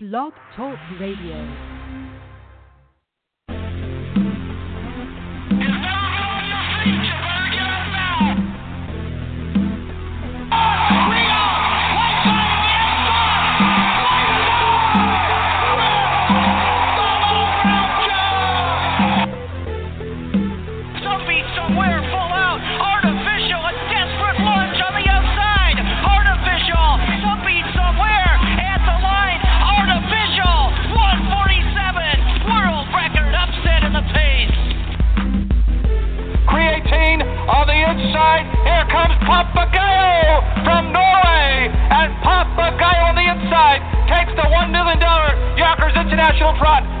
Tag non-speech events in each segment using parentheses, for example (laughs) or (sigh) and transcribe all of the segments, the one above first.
Blog Talk Radio. International front.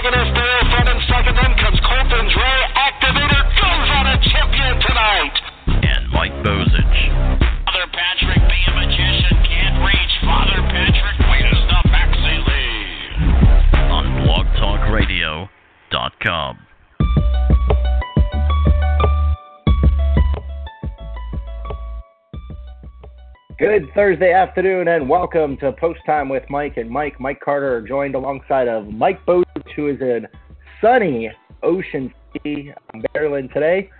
Outside is there. Front and second. Then comes Colton Dre. Activator goes on a champion tonight. and Mike Bozich. Father Patrick, be a magician, can't reach. Father Patrick, wins the Maxi League. on blogtalkradio.com. Good Thursday afternoon and welcome to Post Time with Mike and Mike. Mike Carter joined alongside of Mike Bowes, who is in sunny Ocean City, Maryland today.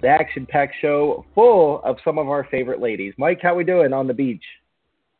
The action-packed show full of some of our favorite ladies. Mike, how we doing on the beach?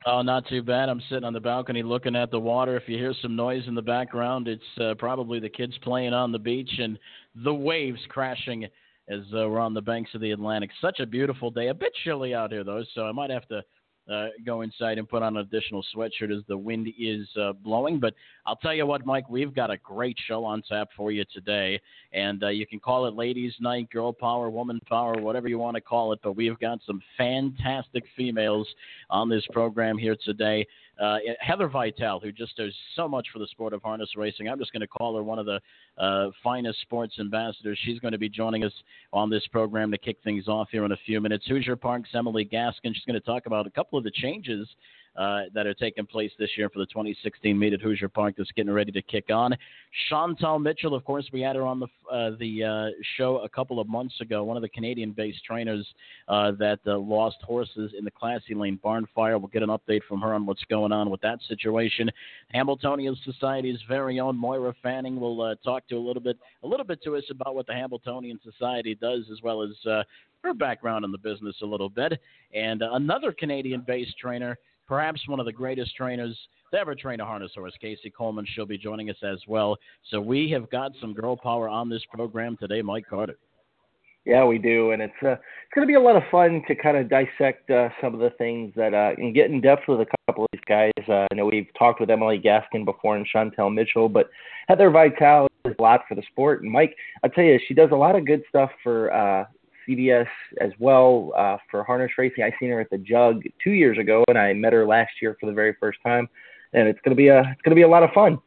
Oh, not too bad. I'm sitting on the balcony looking at the water. If you hear some noise in the background, it's uh, probably the kids playing on the beach and the waves crashing as uh, we're on the banks of the Atlantic. Such a beautiful day. A bit chilly out here, though, so I might have to uh, go inside and put on an additional sweatshirt as the wind is uh, blowing. But I'll tell you what, Mike, we've got a great show on tap for you today. And uh, you can call it Ladies Night, Girl Power, Woman Power, whatever you want to call it. But we've got some fantastic females on this program here today. Uh, Heather Vitale, who just does so much for the sport of harness racing. I'm just going to call her one of the uh, finest sports ambassadors. She's going to be joining us on this program to kick things off here in a few minutes. Hoosier Park's Emily Gaskin. She's going to talk about a couple of the changes uh, that are taking place this year for the 2016 meet at Hoosier Park that's getting ready to kick on. Chantal Mitchell, of course, we had her on the uh, the uh, show a couple of months ago. One of the Canadian-based trainers uh, that lost horses in the Classy Lane barn fire. We'll get an update from her on what's going on with that situation. Hambletonian Society's very own Moira Fanning will talk to a little bit a little bit to us about what the Hambletonian Society does, as well as her background in the business a little bit. And another Canadian-based trainer perhaps one of the greatest trainers to ever train a harness horse, Casie Coleman. She'll be joining us as well. So we have got some girl power on this program today, Mike Carter. Yeah, we do, and it's uh, it's going to be a lot of fun to kind of dissect uh, some of the things that uh, and get in depth with a couple of these guys. Uh, I know we've talked with Emily Gaskin before and Chantal Mitchell, but Heather Vitale does a lot for the sport. And Mike, I tell you, she does a lot of good stuff for uh, CBS as well uh, for harness racing. I seen her at the Jug two years ago, and I met her last year for the very first time. And it's gonna be a it's gonna be a lot of fun.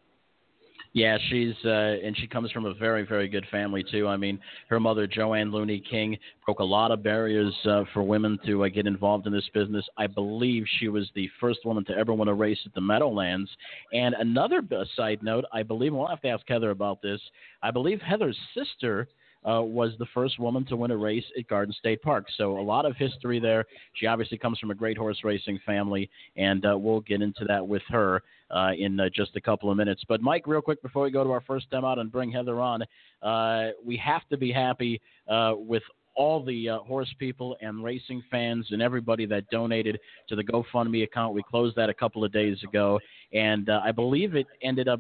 Yeah, she's uh, and she comes from a very, very good family too. I mean, her mother Joanne Looney King broke a lot of barriers uh, for women to uh, get involved in this business. I believe she was the first woman to ever win a race at the Meadowlands. And another side note, I believe we'll have to ask Heather about this. I believe Heather's sister uh, was the first woman to win a race at Garden State Park. So a lot of history there. She obviously comes from a great horse racing family, and uh, we'll get into that with her uh, in uh, just a couple of minutes. But Mike, real quick before we go to our first time out and bring Heather on, uh, we have to be happy uh, with all the uh, horse people and racing fans and everybody that donated to the GoFundMe account. We closed that a couple of days ago, and uh, I believe it ended up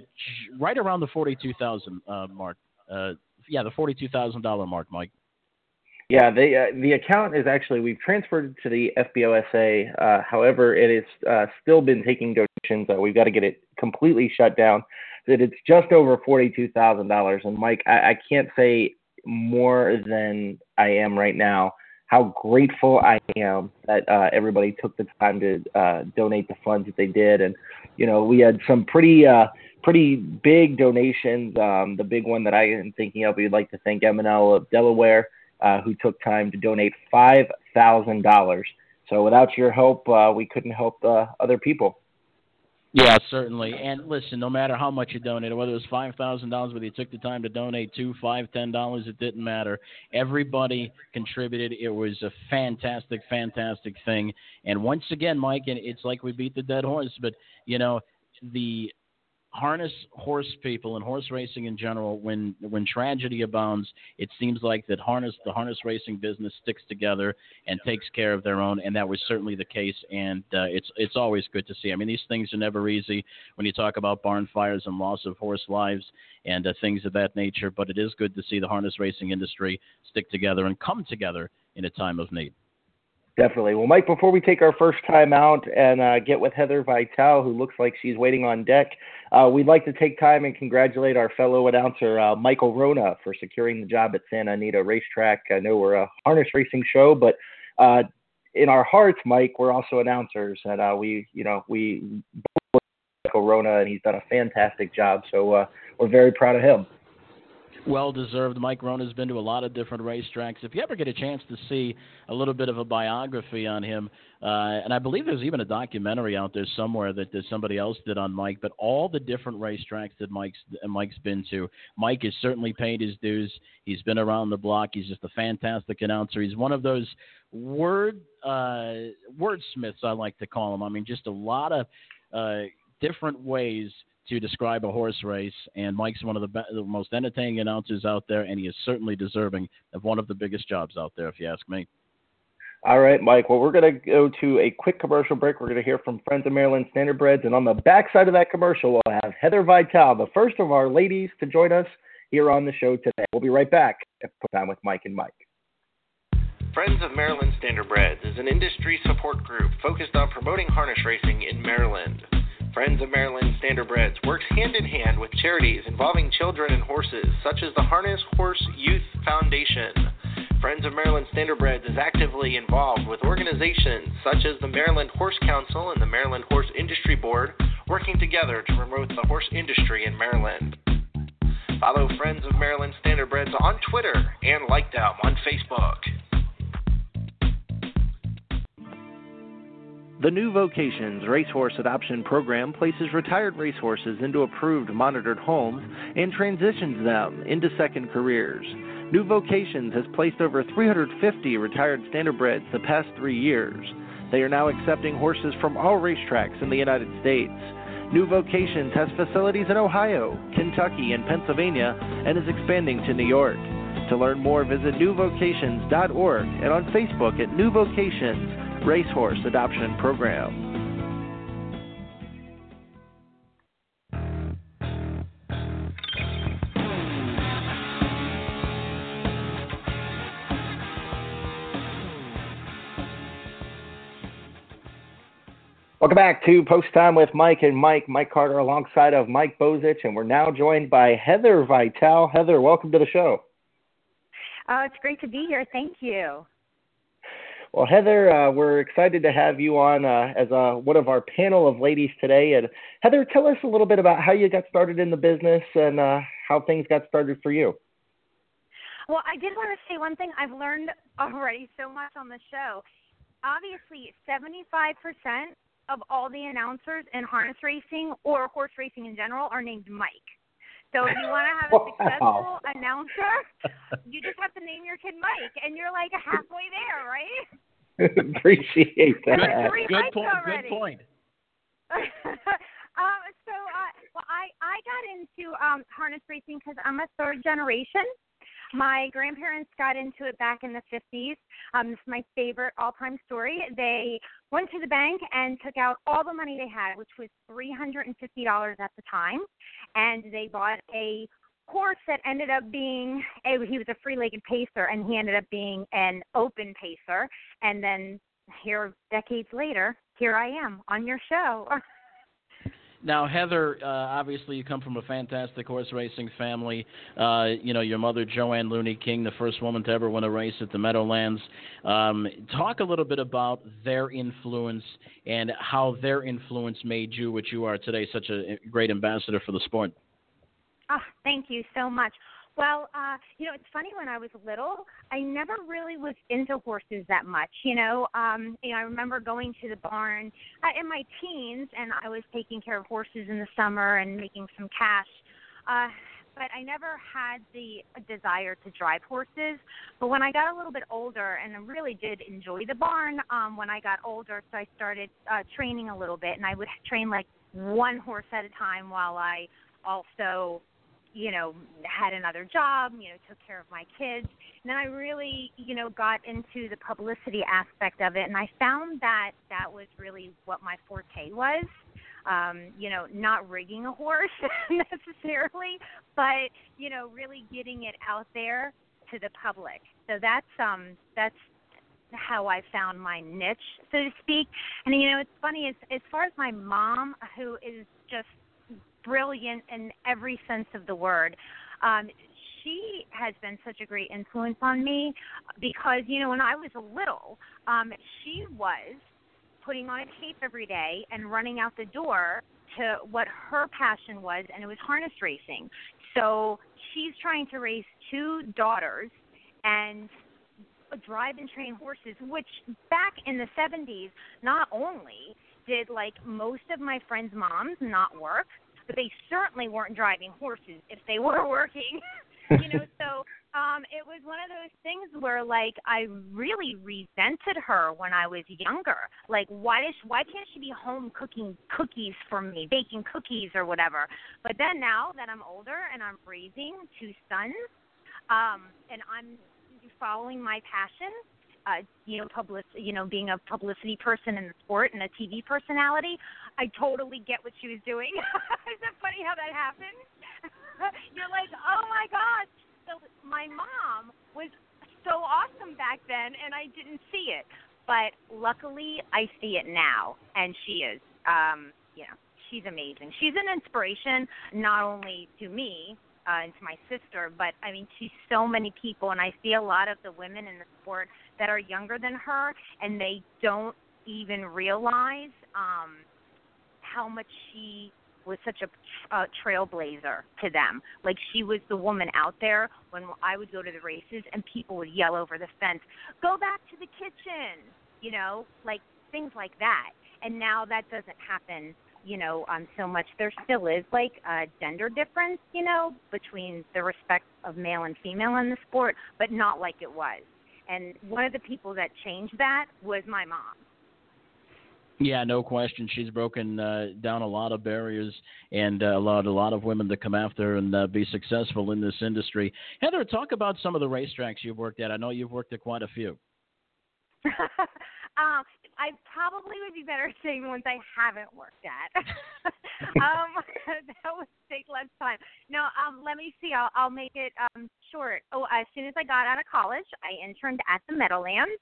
right around the forty-two thousand uh, mark. Yeah, the forty-two thousand dollar mark, Mike. Yeah, the uh, the account is actually we've transferred it to the FBOSA. Uh, however, it has uh, still been taking donations. We've got to get it completely shut down. That it's just over forty two thousand dollars. And Mike, I, I can't say more than I am right now. How grateful I am that uh, everybody took the time to uh, donate the funds that they did, and you know we had some pretty uh, pretty big donations. Um, the big one that I am thinking of, we'd like to thank M&L of Delaware, uh, who took time to donate five thousand dollars. So without your help, uh, we couldn't help uh, other people. Yeah, certainly. And listen, no matter how much you donated, whether it was five thousand dollars, whether you took the time to donate two, five, ten dollars, it didn't matter. Everybody contributed. It was a fantastic, fantastic thing. And once again, Mike, and it's like we beat the dead horse, but you know, the harness horse people and horse racing in general when when tragedy abounds it seems like that harness the harness racing business sticks together and takes care of their own and that was certainly the case and uh, it's it's always good to see. I mean these things are never easy when you talk about barn fires and loss of horse lives and uh, things of that nature but it is good to see the harness racing industry stick together and come together in a time of need Definitely. Well, Mike, before we take our first time out and uh, get with Heather Vitale, who looks like she's waiting on deck, uh, we'd like to take time and congratulate our fellow announcer, uh, Michael Wrona, for securing the job at Santa Anita Racetrack. I know we're a harness racing show, but uh, in our hearts, Mike, we're also announcers, and uh, we, you know, we Michael Wrona, and he's done a fantastic job. So uh, we're very proud of him well deserved. Mike Wrona has been to a lot of different racetracks. If you ever get a chance to see a little bit of a biography on him, uh, and I believe there's even a documentary out there somewhere that, that somebody else did on Mike, but all the different racetracks that Mike's Mike's been to, Mike has certainly paid his dues. He's been around the block. He's just a fantastic announcer. He's one of those word uh, wordsmiths I like to call him. I mean, just a lot of uh, different ways to describe a horse race, and Mike's one of the, be- the most entertaining announcers out there, and he is certainly deserving of one of the biggest jobs out there, if you ask me. All right, Mike. Well, we're going to go to a quick commercial break. We're going to hear from Friends of Maryland Standardbreds, and on the backside of that commercial, we'll have Heather Vitale, the first of our ladies to join us here on the show today. We'll be right back. Put time with Mike and Mike. Friends of Maryland Standardbreds is an industry support group focused on promoting harness racing in Maryland. Friends of Maryland Standardbreds works hand in hand with charities involving children and horses, such as the Harness Horse Youth Foundation. Friends of Maryland Standardbreds is actively involved with organizations such as the Maryland Horse Council and the Maryland Horse Industry Board, working together to promote the horse industry in Maryland. Follow Friends of Maryland Standardbreds on Twitter and like them on Facebook. The New Vocations Racehorse Adoption Program places retired racehorses into approved monitored homes and transitions them into second careers. New Vocations has placed over 350 retired standardbreds the past three years. They are now accepting horses from all racetracks in the United States. New Vocations has facilities in Ohio, Kentucky, and Pennsylvania and is expanding to New York. To learn more, visit newvocations.org and on Facebook at New Vocations Racehorse Adoption Program. Welcome back to Post Time with Mike and Mike. Mike Carter alongside of Mike Bozich, and we're now joined by Heather Vitale. Heather, welcome to the show. Uh, it's great to be here. Thank you. Well, Heather, uh, we're excited to have you on uh, as uh, one of our panel of ladies today. And Heather, tell us a little bit about how you got started in the business and uh, how things got started for you. Well, I did want to say one thing. I've learned already so much on the show. Obviously, 75% of all the announcers in harness racing or horse racing in general are named Mike. So if you (laughs) want to have a successful announcer, you just have to name your kid Mike, and you're like halfway there, right? (laughs) Appreciate that. Good, good point. Good point. (laughs) um, so, uh, well, I I got into um, harness racing because I'm a third generation. My grandparents got into it back in the 50s. Um, is my favorite all-time story. They went to the bank and took out all the money they had, which was $350 at the time, and they bought a horse that ended up being a, he was a free-legged pacer, and he ended up being an open pacer. And then here, decades later, here I am on your show. (laughs) Now, Heather, uh, obviously you come from a fantastic horse racing family. Uh, you know, your mother, Joanne Looney King, the first woman to ever win a race at the Meadowlands. Um, talk a little bit about their influence and how their influence made you what you are today, such a great ambassador for the sport. Oh, thank you so much. Well, uh, you know, it's funny when I was little, I never really was into horses that much. You know, um, you know, I remember going to the barn uh, in my teens, and I was taking care of horses in the summer and making some cash. Uh, but I never had the desire to drive horses. But when I got a little bit older, and I really did enjoy the barn um, when I got older, so I started uh, training a little bit, and I would train like one horse at a time while I also you know, had another job, you know, took care of my kids. And then I really, you know, got into the publicity aspect of it and I found that that was really what my forte was. Um, you know, not rigging a horse (laughs) necessarily, but you know, really getting it out there to the public. So that's um that's how I found my niche, so to speak. And you know, it's funny as as far as my mom, who is just brilliant in every sense of the word. Um, she has been such a great influence on me because you know when I was little, um, she was putting on a tape every day and running out the door to what her passion was, and it was harness racing. So she's trying to raise two daughters and drive and train horses, which back in the 70s, not only did like most of my friends' moms not work, but they certainly weren't driving horses if they (laughs) were working. (laughs) you know, so um it was one of those things where like I really resented her when I was younger. Like why does why can't she be home cooking cookies for me, baking cookies or whatever? But then now that I'm older and I'm raising two sons, um and I'm following my passion, uh, you know, public, you know, being a publicity person in the sport and a TV personality, I totally get what she was doing. (laughs) Isn't it funny how that happened? (laughs) You're like, oh my god. So my mom was so awesome back then, and I didn't see it. But luckily, I see it now, and she is, um, you know, she's amazing. She's an inspiration not only to me, uh, and to my sister, but I mean to so many people. And I see a lot of the women in the sport that are younger than her, and they don't even realize um, how much she was such a uh, trailblazer to them. Like she was the woman out there when I would go to the races and people would yell over the fence, "Go back to the kitchen," you know, like things like that. And now that doesn't happen you know, um, so much. There still is like a gender difference, you know, between the respect of male and female in the sport, but not like it was. And one of the people that changed that was my mom. Yeah, no question. She's broken uh, down a lot of barriers and uh, allowed a lot of women to come after and uh, be successful in this industry. Heather, talk about some of the racetracks you've worked at. I know you've worked at quite a few. (laughs) um, I probably would be better saying ones I haven't worked at. (laughs) um, (laughs) that would take less time. No, um, let me see. I'll, I'll make it um, short. Oh, as soon as I got out of college, I interned at the Meadowlands.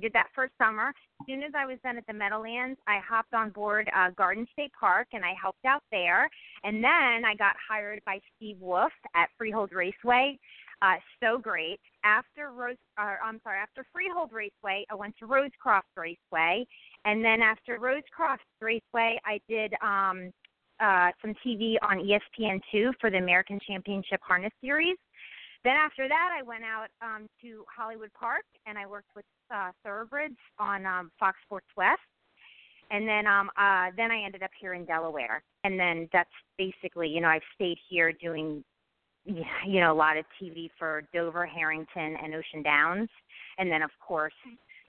Did that first summer. As soon as I was done at the Meadowlands, I hopped on board uh, Garden State Park and I helped out there. And then I got hired by Steve Wolf at Freehold Raceway uh, so great. After Rose, uh, I'm sorry, after Freehold Raceway, I went to Rosecroft Raceway, and then after Rosecroft Raceway, I did um, uh, some TV on ESPN2 for the American Championship Harness Series. Then after that, I went out um, to Hollywood Park and I worked with uh, Thoroughbreds on um, Fox Sports West. And then um, uh, then I ended up here in Delaware. And then that's basically, you know, I've stayed here doing (laughs) you know a lot of TV for Dover, Harrington, and Ocean Downs, and then of course,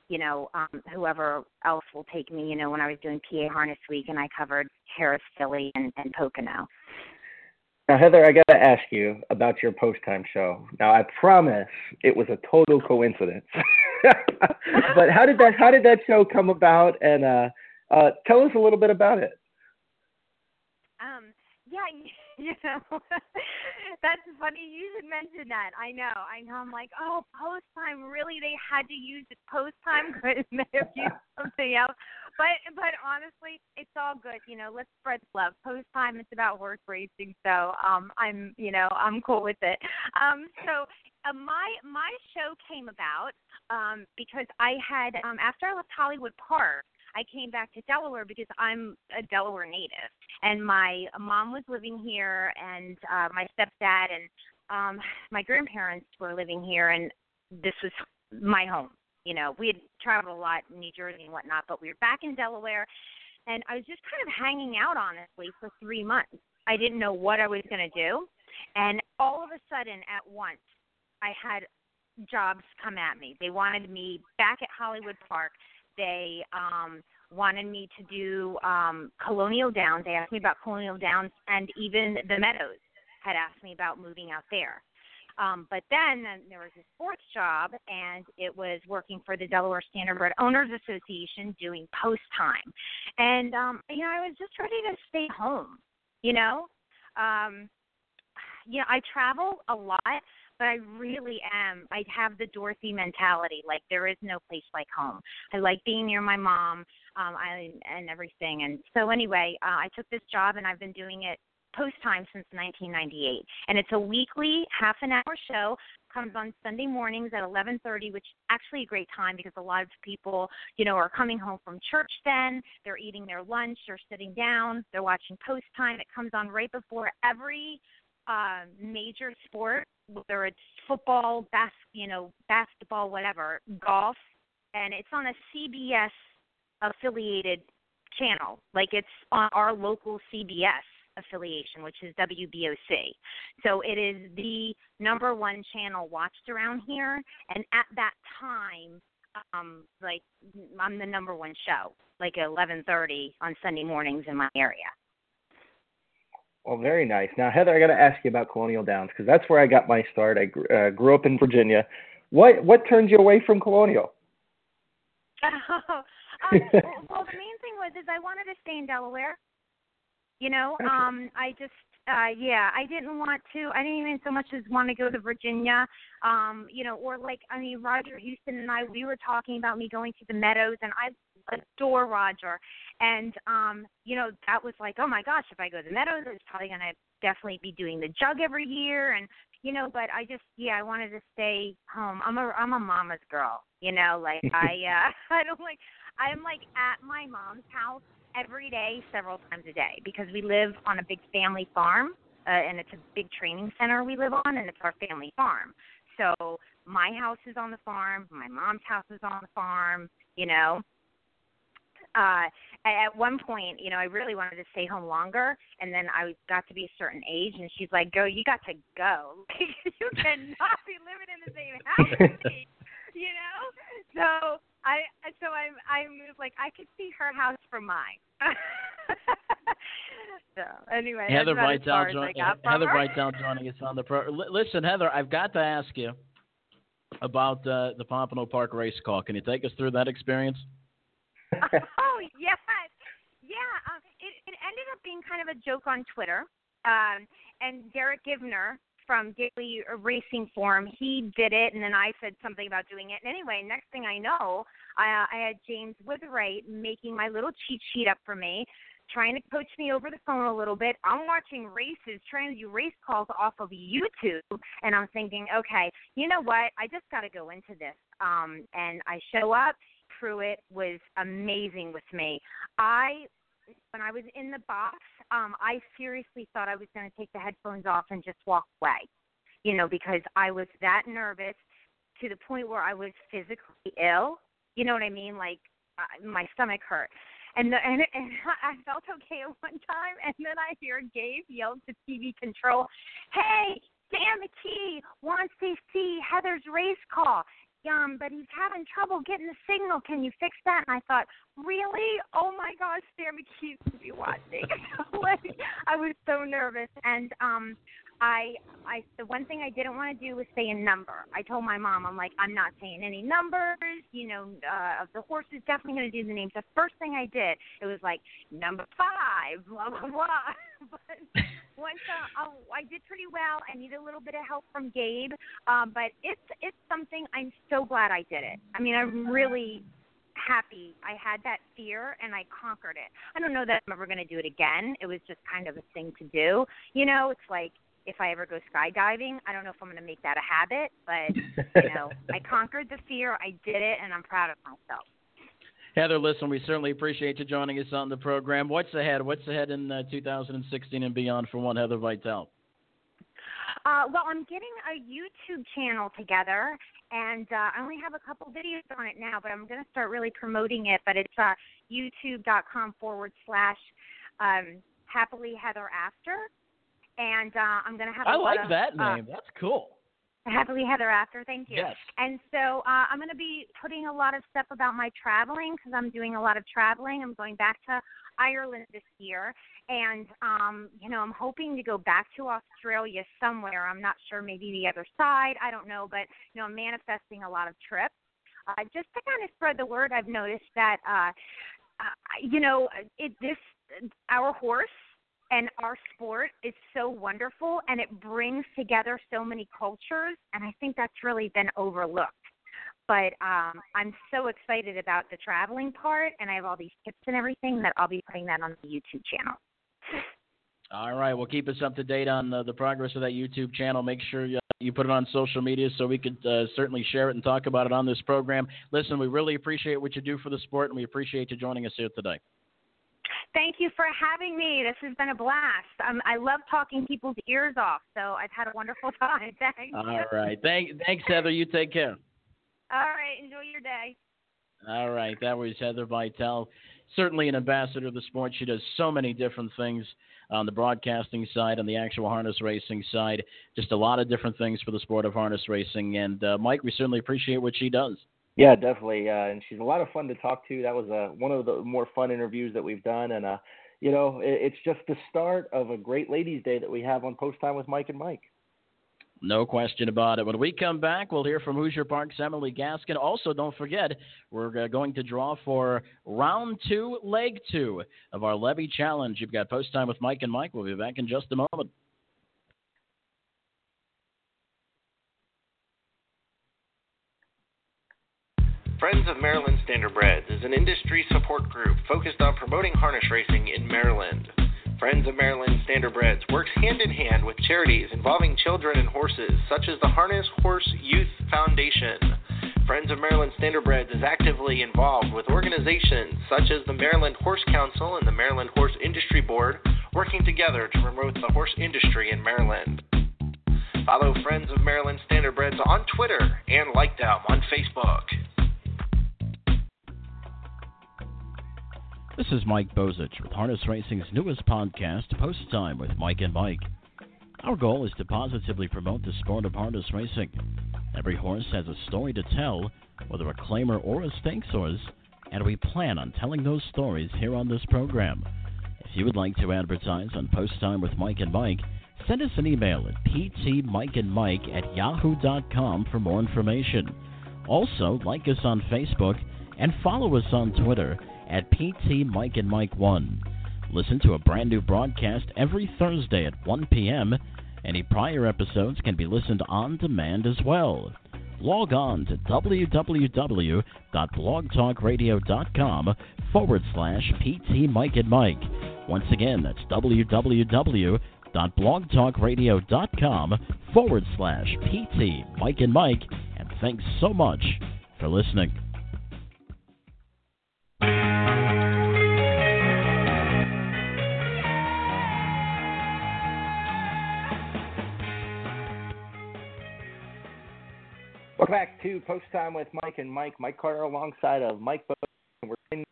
you know um, whoever else will take me. You know when I was doing PA Harness Week, and I covered Harrah's, Philly, and, and Pocono. Now, Heather, I got to ask you about your post time show. Now, I promise it was a total coincidence. (laughs) but how did that how did that show come about? And uh, uh, tell us a little bit about it. Um, yeah, (laughs) you know, (laughs) That's funny. You should mention that. I know. I know. I'm like, oh, post time. Really, they had to use it post time. (laughs) Couldn't they have used something else? But but honestly, it's all good. You know, let's spread the love. Post time. It's about horse racing. So um, I'm you know I'm cool with it. Um, so uh, my my show came about um because I had um after I left Hollywood Park. I came back to Delaware because I'm a Delaware native, and my mom was living here, and uh, my stepdad and um, my grandparents were living here, and this was my home. You know, we had traveled a lot in New Jersey and whatnot, but we were back in Delaware, and I was just kind of hanging out, honestly, for three months. I didn't know what I was going to do, and all of a sudden, at once, I had jobs come at me. They wanted me back at Hollywood Park they um, wanted me to do um, Colonial Downs. They asked me about Colonial Downs, and even the Meadows had asked me about moving out there. Um, but then, then there was a sports job, and it was working for the Delaware Standardbred Owners Association doing post time. And um, you know, I was just ready to stay home. You know, um, you know, I travel a lot, but I really am. I have the Dorothy mentality. Like there is no place like home. I like being near my mom, um, I and everything. And so anyway, uh, I took this job and I've been doing it post time since 1998. And it's a weekly half an hour show comes on Sunday mornings at 11:30, which is actually a great time because a lot of people, you know, are coming home from church then, they're eating their lunch, they're sitting down, they're watching post time. It comes on right before every uh, major sport whether it's football, bas- you know, basketball, whatever, golf, and it's on a CBS affiliated channel. Like it's on our local CBS affiliation, which is WBOC. So it is the number one channel watched around here, and at that time, um, like I'm the number one show, like at 11:30 on Sunday mornings in my area. Well, very nice. Now, Heather, I got to ask you about Colonial Downs because that's where I got my start. I uh, grew up in Virginia. What what turned you away from Colonial? Oh, (laughs) um, well, the main thing was is I wanted to stay in Delaware. You know, um, I just uh yeah, I didn't want to I didn't even so much as want to go to Virginia. Um, you know, or like I mean Roger Huston and I we were talking about me going to the Meadows and I adore Roger. And um, you know, that was like, oh my gosh, if I go to the Meadows, it's probably gonna definitely be doing the jug every year and you know, but I just yeah, I wanted to stay home. I'm a I'm a mama's girl, you know, like (laughs) I uh (laughs) I don't like I'm like at my mom's house every day several times a day because we live on a big family farm uh, and it's a big training center we live on and it's our family farm. So my house is on the farm, my mom's house is on the farm, you know uh at one point, you know, I really wanted to stay home longer, and then I got to be a certain age, and she's like, "Go, you got to go. (laughs) you cannot be living in the same house with me." (laughs) You know, so I so I'm I moved like I could see her house from mine. (laughs) so anyway, Heather Vitale join, Heather Vitale joining us on the pro. L- listen, Heather, I've got to ask you about uh, the Pompano Park race call. Can you take us through that experience? (laughs) oh yes, yeah. Um, it it ended up being kind of a joke on Twitter. Um, and Derick Giwner from Daily Racing Form, he did it, and then I said something about doing it. And anyway, next thing I know, I, I had James Witherite making my little cheat sheet up for me, trying to coach me over the phone a little bit. I'm watching races, trying to do race calls off of YouTube, and I'm thinking, okay, you know what? I just got to go into this. Um, and I show up, Prewitt was amazing with me. I when I was in the box, um, I seriously thought I was going to take the headphones off and just walk away. You know, because I was that nervous to the point where I was physically ill. You know what I mean? Like uh, my stomach hurt. And, the, and and (laughs) I felt okay at one time, and then I hear Gabe yell to TV control, "Hey, Dan McKee wants to see Heather's race call um, but he's having trouble getting the signal. Can you fix that? And I thought, really? Oh my gosh, Sam McKee's (laughs) to be watching. (laughs) like, I was so nervous, and um, I, I, the one thing I didn't want to do was say a number. I told my mom, I'm like, I'm not saying any numbers. You know, uh, of the horses, definitely going to do the names. The first thing I did, it was like number five, blah blah blah. (laughs) but once uh, oh, I did pretty well. I need a little bit of help from Gabe, um, but it's it's something. I'm so glad I did it. I mean, I'm really happy I had that fear and I conquered it. I don't know that I'm ever going to do it again. It was just kind of a thing to do. You know, it's like if I ever go skydiving, I don't know if I'm going to make that a habit, but you know, (laughs) I conquered the fear. I did it, and I'm proud of myself. Heather, listen, we certainly appreciate you joining us on the program. What's ahead? What's ahead in uh, 2016 and beyond for one Heather Vitale? Uh, well, I'm getting a YouTube channel together, and uh, I only have a couple videos on it now, but I'm going to start really promoting it. But it's uh, youtube.com forward slash um, happily Heather After, and uh, I'm going to have. I like of, that uh, name. That's cool. Happily Heather After, thank you. Yes. And so uh, I'm going to be putting a lot of stuff about my traveling because I'm doing a lot of traveling. I'm going back to Ireland this year, and um, you know I'm hoping to go back to Australia somewhere. I'm not sure, maybe the other side. I don't know, but you know I'm manifesting a lot of trips. Uh, just to kind of spread the word, I've noticed that uh, uh, you know it this our horse and our sport is so wonderful and it brings together so many cultures and i think that's really been overlooked but um i'm so excited about the traveling part and i have all these tips and everything that i'll be putting that on the youtube channel All right. Well, keep us up to date on uh, the progress of that YouTube channel. Make sure you, you put it on social media so we could uh, certainly share it and talk about it on this program. Listen, we really appreciate what you do for the sport, and we appreciate you joining us here today. Thank you for having me this has been a blast um, i love talking people's ears off so i've had a wonderful (laughs) time thanks All right. Thank, thanks, Heather. You take care. all right enjoy your day All right, that was Heather Vitale. Certainly an ambassador of the sport. She does so many different things on the broadcasting side, on the actual harness racing side. Just a lot of different things for the sport of harness racing. And uh, Mike, we certainly appreciate what she does. Yeah, definitely. Uh, and she's a lot of fun to talk to. That was uh, one of the more fun interviews that we've done. And, uh, you know, it, it's just the start of a great ladies' day that we have on Post Time with Mike and Mike. No question about it. When we come back, we'll hear from Hoosier Park's Emily Gaskin. Also, don't forget, we're uh, going to draw for round two, leg two of our Levy Challenge. You've got Post Time with Mike and Mike. We'll be back in just a moment. Friends of Maryland Standardbreds is an industry support group focused on promoting harness racing in Maryland. Friends of Maryland Standardbreds works hand in hand with charities involving children and horses, such as the Harness Horse Youth Foundation. Friends of Maryland Standardbreds is actively involved with organizations such as the Maryland Horse Council and the Maryland Horse Industry Board, working together to promote the horse industry in Maryland. Follow Friends of Maryland Standardbreds on Twitter and like them on Facebook. This is Mike Bozich with Harness Racing's newest podcast, Post Time with Mike and Mike. Our goal is to positively promote the sport of harness racing. Every horse has a story to tell, whether a claimer or a stakes horse, and we plan on telling those stories here on this program. If you would like to advertise on Post Time with Mike and Mike, send us an email at ptmikeandmike at yahoo.com for more information. Also, like us on Facebook and follow us on Twitter at PT Mike and Mike 1. Listen to a brand new broadcast every Thursday at 1 p.m. Any prior episodes can be listened on demand as well. Log on to www.blogtalkradio.com forward slash PT Mike and Mike. Once again, that's www.blogtalkradio.com forward slash PT Mike and Mike. And thanks so much for listening. Welcome back to Post Time with Mike and Mike. Mike Carter alongside of Mike Bo- and We're in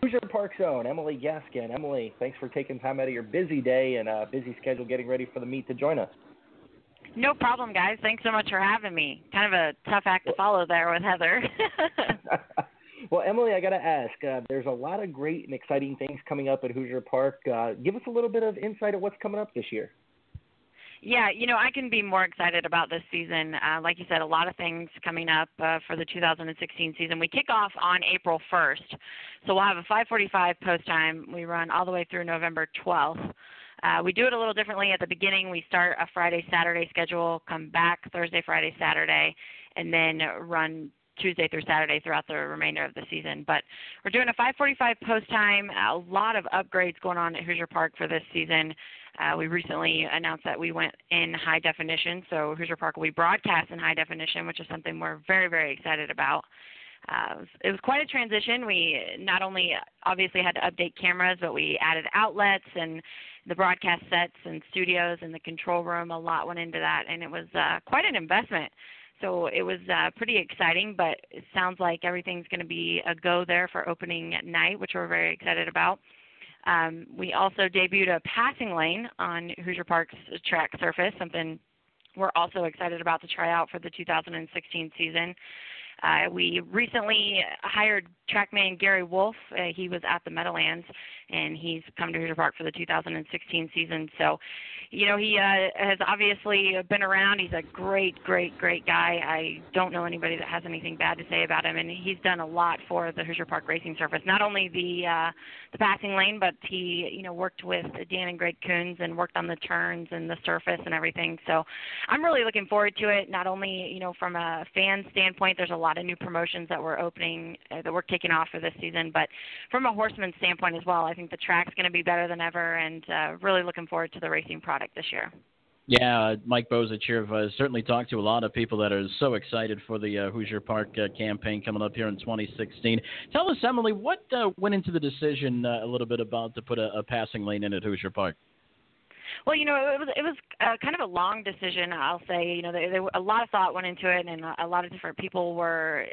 Hoosier Park Zone, Emily Gaskin. Emily, thanks for taking time out of your busy day and uh, busy schedule getting ready for the meet to join us. No problem, guys. Thanks so much for having me. Kind of a tough act to follow there with Heather. (laughs) (laughs) Well, Emily, I got to ask. Uh, there's a lot of great and exciting things coming up at Hoosier Park. Uh, give us a little bit of insight of what's coming up this year. Yeah, you know, I can be more excited about this season. Uh, like you said, a lot of things coming up uh, for the 2016 season. We kick off on April 1st, so we'll have a 5:45 post time. We run all the way through November 12th. Uh, we do it a little differently at the beginning. We start a Friday Saturday schedule, come back Thursday, Friday, Saturday, and then run Tuesday through Saturday throughout the remainder of the season. But we're doing a 5:45 post time. A lot of upgrades going on at Hoosier Park for this season. Uh, we recently announced that we went in high definition, so Hoosier Park will be broadcast in high definition, which is something we're very, very excited about. Uh, it was quite a transition. We not only obviously had to update cameras, but we added outlets and the broadcast sets and studios and the control room. A lot went into that, and it was uh, quite an investment. So it was uh, pretty exciting, but it sounds like everything's going to be a go there for opening night, which we're very excited about. Um, we also debuted a passing lane on Hoosier Park's track surface, something we're also excited about to try out for the 2016 season. Uh, we recently hired trackman Gary Wolf. Uh, he was at the Meadowlands, and he's come to Hoosier Park for the 2016 season. So, you know, he uh, has obviously been around. He's a great, great, great guy. I don't know anybody that has anything bad to say about him, and he's done a lot for the Hoosier Park racing surface. Not only the uh, the passing lane, but he, you know, worked with Dan and Greg Coons and worked on the turns and the surface and everything. So, I'm really looking forward to it. Not only, you know, from a fan standpoint, there's a lot of new promotions that we're opening uh, that we're kicking off for this season, but from a horseman standpoint as well, I think the track's going to be better than ever, and uh, really looking forward to the racing product this year. Yeah, uh, Mike Bozich here. I've uh, certainly talked to a lot of people that are so excited for the uh, Hoosier Park uh, campaign coming up here in 2016. Tell us, Emily, what uh, went into the decision uh, a little bit about to put a, a passing lane in at Hoosier Park? Well, you know, it was it was uh, kind of a long decision. I'll say, you know, there, there a lot of thought went into it, and a lot of different people were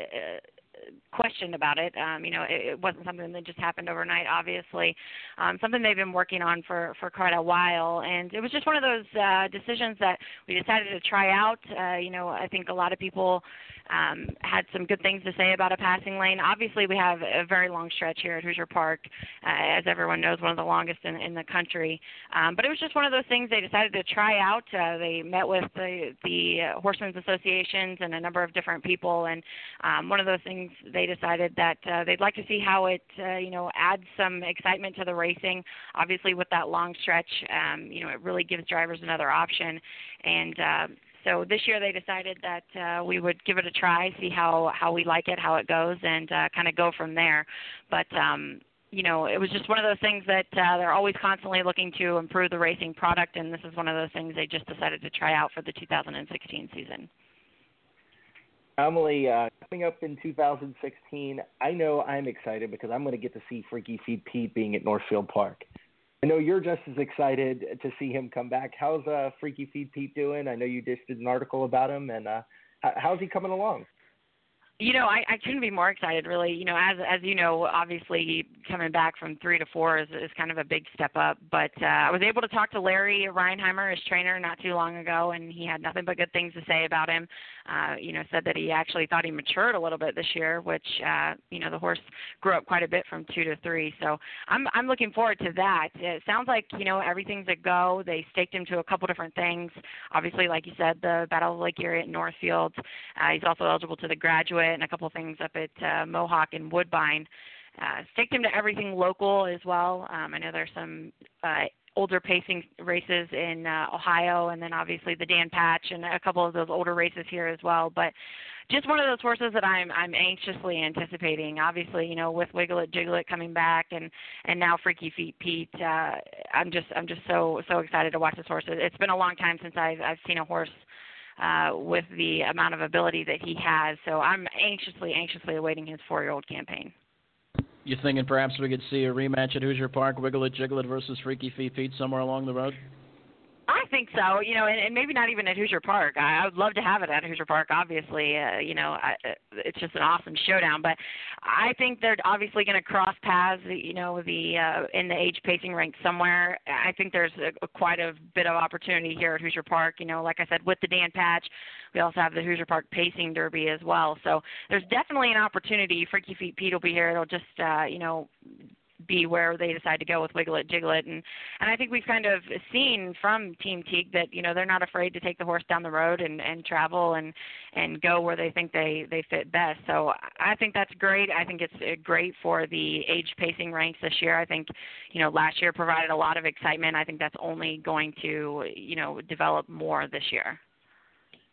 questioned about it. Um, you know, it, it wasn't something that just happened overnight. Obviously, um, something they've been working on for for quite a while, and it was just one of those uh, decisions that we decided to try out. Uh, you know, I think a lot of people um, had some good things to say about a passing lane. Obviously, we have a very long stretch here at Hoosier Park, uh, as everyone knows, one of the longest in, in the country. Um, but it was just one of those things they decided to try out. Uh, they met with the, the Horsemen's Associations and a number of different people, and um, one of those things they decided that uh, they'd like to see how it, uh, you know, adds some excitement to the racing. Obviously, with that long stretch, um, you know, it really gives drivers another option, and uh, so this year they decided that uh, we would give it a try, see how how we like it, how it goes, and uh, kind of go from there. But um, you know, it was just one of those things that uh, they're always constantly looking to improve the racing product, and this is one of those things they just decided to try out for the 2016 season. Emily, uh, coming up in 2016, I know I'm excited because I'm going to get to see Freaky Feet Pete being at Northfield Park. I know you're just as excited to see him come back. How's uh, Freaky Feet Pete doing? I know you just did an article about him, and uh, how's he coming along? You know, I, I couldn't be more excited. Really, you know, as as you know, obviously coming back from three to four is, is kind of a big step up. But uh, I was able to talk to Larry Rheinheimer, his trainer, not too long ago, and he had nothing but good things to say about him. Uh, you know, said that he actually thought he matured a little bit this year, which uh, you know the horse grew up quite a bit from two to three. So I'm I'm looking forward to that. It sounds like you know everything's a go. They staked him to a couple different things. Obviously, like you said, the Battle of Lake Erie at Northfield. Uh, he's also eligible to the graduate and a couple things up at uh, Mohawk and Woodbine. Uh, staked him to everything local as well. Um, I know there's some uh, older pacing races in uh, Ohio, and then obviously the Dan Patch and a couple of those older races here as well. But just one of those horses that I'm I'm anxiously anticipating. Obviously, you know, with Wiggle It Jiggle It coming back, and and now Freaky Feet Pete, uh, I'm just I'm just so so excited to watch this horse. It's been a long time since I've I've seen a horse uh, with the amount of ability that he has. So I'm anxiously, anxiously awaiting his four-year-old campaign. You thinking perhaps we could see a rematch at Hoosier Park, Wiggle It, Jiggle It versus Freaky Feet Pete somewhere along the road? I think so. You know, and, and maybe not even at Hoosier Park. I, I would love to have it at Hoosier Park. Obviously, uh, you know, I, uh, it's just an awesome showdown. But I think they're obviously going to cross paths. You know, the uh, in the age pacing rank somewhere. I think there's a, a, quite a bit of opportunity here at Hoosier Park. You know, like I said, with the Dan Patch, we also have the Hoosier Park Pacing Derby as well. So there's definitely an opportunity. Freaky Feet Pete will be here. It'll just, uh, you know be where they decide to go with Wiggle-It Jiggle-It and and I think we've kind of seen from Team Teague that you know they're not afraid to take the horse down the road and and travel and and go where they think they they fit best. So I think that's great. I think it's uh, great for the age pacing ranks this year. I think you know last year provided a lot of excitement. I think that's only going to you know develop more this year.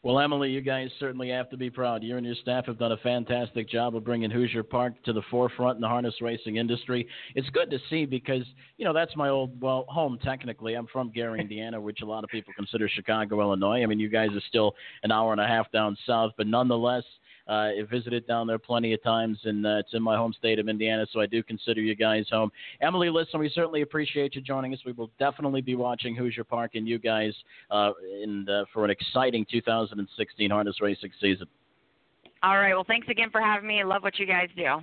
Well, Emily, you guys certainly have to be proud. You and your staff have done a fantastic job of bringing Hoosier Park to the forefront in the harness racing industry. It's good to see because, you know, that's my old, well, home technically. I'm from Gary, (laughs) Indiana, which a lot of people consider Chicago, Illinois. I mean, you guys are still an hour and a half down south, but nonetheless, I visited down there plenty of times, and uh, it's in my home state of Indiana, so I do consider you guys home. Emily, listen, we certainly appreciate you joining us. We will definitely be watching Hoosier Park and you guys uh, in, uh, for an exciting 2016 harness racing season. All right. Well, thanks again for having me. I love what you guys do.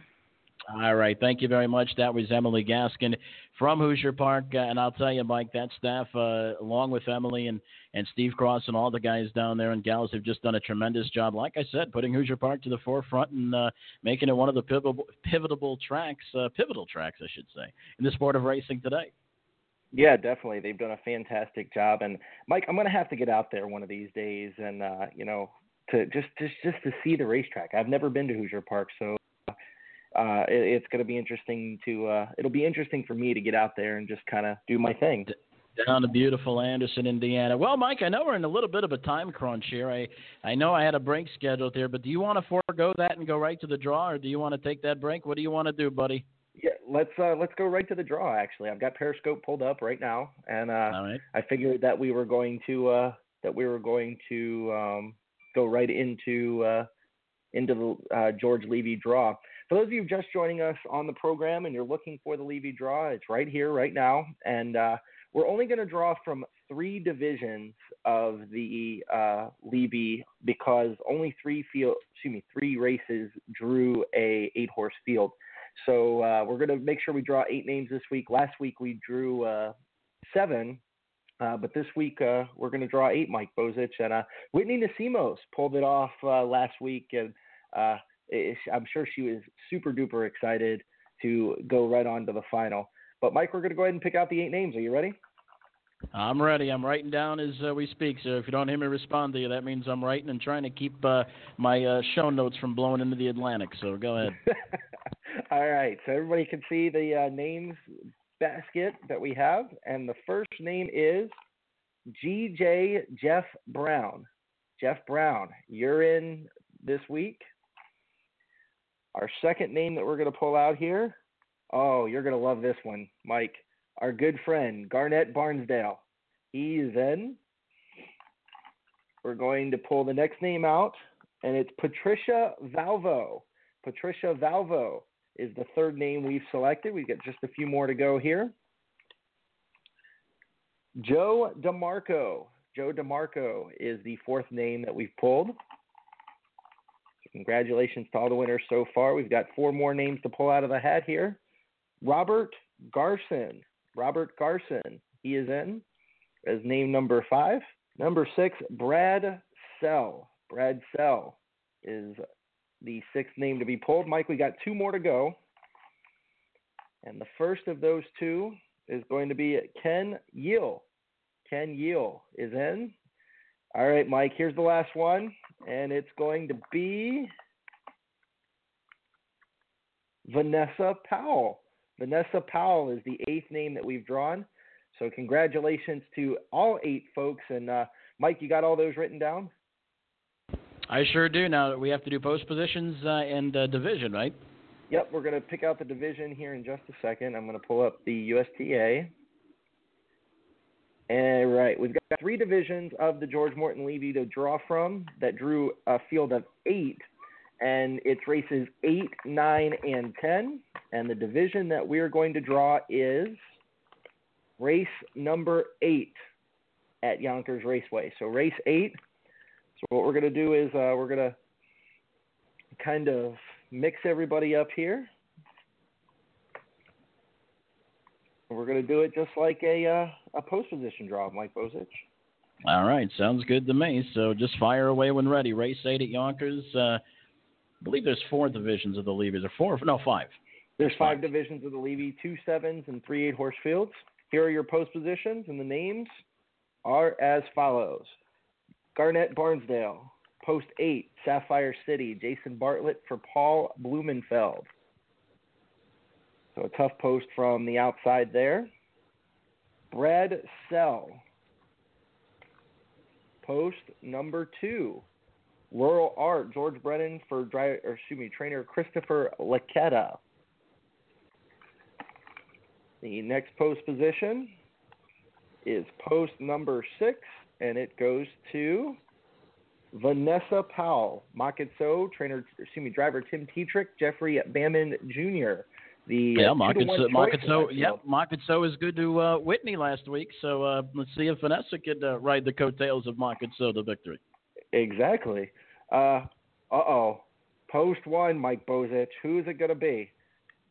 All right. Thank you very much. That was Emily Gaskin from Hoosier Park. Uh, and I'll tell you, Mike, that staff, uh, along with Emily and, and Steve Cross and all the guys down there and gals, have just done a tremendous job. Like I said, putting Hoosier Park to the forefront and uh, making it one of the pivotal, pivotal tracks, uh, pivotal tracks, I should say, in the sport of racing today. Yeah, definitely. They've done a fantastic job. And Mike, I'm going to have to get out there one of these days and, uh, you know, to just, just, just to see the racetrack. I've never been to Hoosier Park, so uh, it, it's going to be interesting to. Uh, it'll be interesting for me to get out there and just kind of do my thing. Down to beautiful Anderson, Indiana. Well, Mike, I know we're in a little bit of a time crunch here. I I know I had a break scheduled here, but do you want to forego that and go right to the draw, or do you want to take that break? What do you want to do, buddy? Yeah, let's uh, let's go right to the draw. Actually, I've got Periscope pulled up right now, and uh, I figured that we were going to uh, that we were going to um, go right into uh, into the uh, George Levy draw. For those of you just joining us on the program and you're looking for the Levy draw, it's right here, right now. And uh, we're only going to draw from three divisions of the uh, Levy because only three field, excuse me, three races drew a eight horse field. So uh, we're going to make sure we draw eight names this week. Last week we drew uh, seven, uh, but this week uh, we're going to draw eight. Mike Bozich and uh, Whitney Nasimos pulled it off uh, last week, and I'm sure she was super duper excited to go right on to the final. But Mike, we're going to go ahead and pick out the eight names. Are you ready? I'm ready. I'm writing down as uh, we speak. So if you don't hear me respond to you, that means I'm writing and trying to keep uh, my uh, show notes from blowing into the Atlantic. So go ahead. (laughs) All right. So everybody can see the uh, names basket that we have, and the first name is G.J. Jeff Brown. Jeff Brown, you're in this week. Our second name that we're going to pull out here. Oh, you're going to love this one, Mike. Our good friend, Garnet Barnsdale. He's in. We're going to pull the next name out, and it's Patricia Valvo. Patricia Valvo is the third name we've selected. We've got just a few more to go here. Joe DeMarco. Joe DeMarco is the fourth name that we've pulled. Congratulations to all the winners so far. We've got four more names to pull out of the hat here. Robert Garson. Robert Garson. He is in as name number five. Number six, Brad Sell. Brad Sell is the sixth name to be pulled. Mike, we got two more to go. And the first of those two is going to be Ken Yeel. Ken Yeel is in. All right, Mike, here's the last one and it's going to be Vanessa Powell. Vanessa Powell is the eighth name that we've drawn. So congratulations to all eight folks. And uh, Mike, you got all those written down? I sure do. Now we have to do post positions uh, and uh, division, right? Yep, we're going to pick out the division here in just a second. I'm going to pull up the USTA. And right, we've got three divisions of the George Morton Levy to draw from that drew a field of eight, and it's races eight, nine, and ten. And the division that we're going to draw is race number eight. at Yonkers Raceway. So race eight. So what we're going to do is uh, we're going to kind of mix everybody up here. We're going to do it just like a uh, a post position draw, Mike Bozich. All right, sounds good to me. So just fire away when ready. Race eight at Yonkers. Uh, I believe there's four divisions of the Levy's, or four? No, five. There's five divisions of the Levy, two sevens and three eight horse fields. Here are your post positions, and the names are as follows: Garnet Barnsdale, post eight, Sapphire City, Jason Bartlett for Paul Blumenfeld. So a tough post from the outside there. Brad Sell. Post number two. Rural Art, George Brennan for driver, excuse me, trainer Christopher Laqueta. The next post position is post number six, and it goes to Vanessa Powell, Makitso, trainer, excuse me, driver Tim Tetrick, Jeffrey Bamond Jr. The yeah, uh, Makitso, Makitso, yeah, yep, Makitso is good to uh, Whitney last week. So uh, let's see if Vanessa could uh, ride the coattails of Makitso to victory. Exactly. Uh oh. Post one, Mike Bozich. Who is it going to be?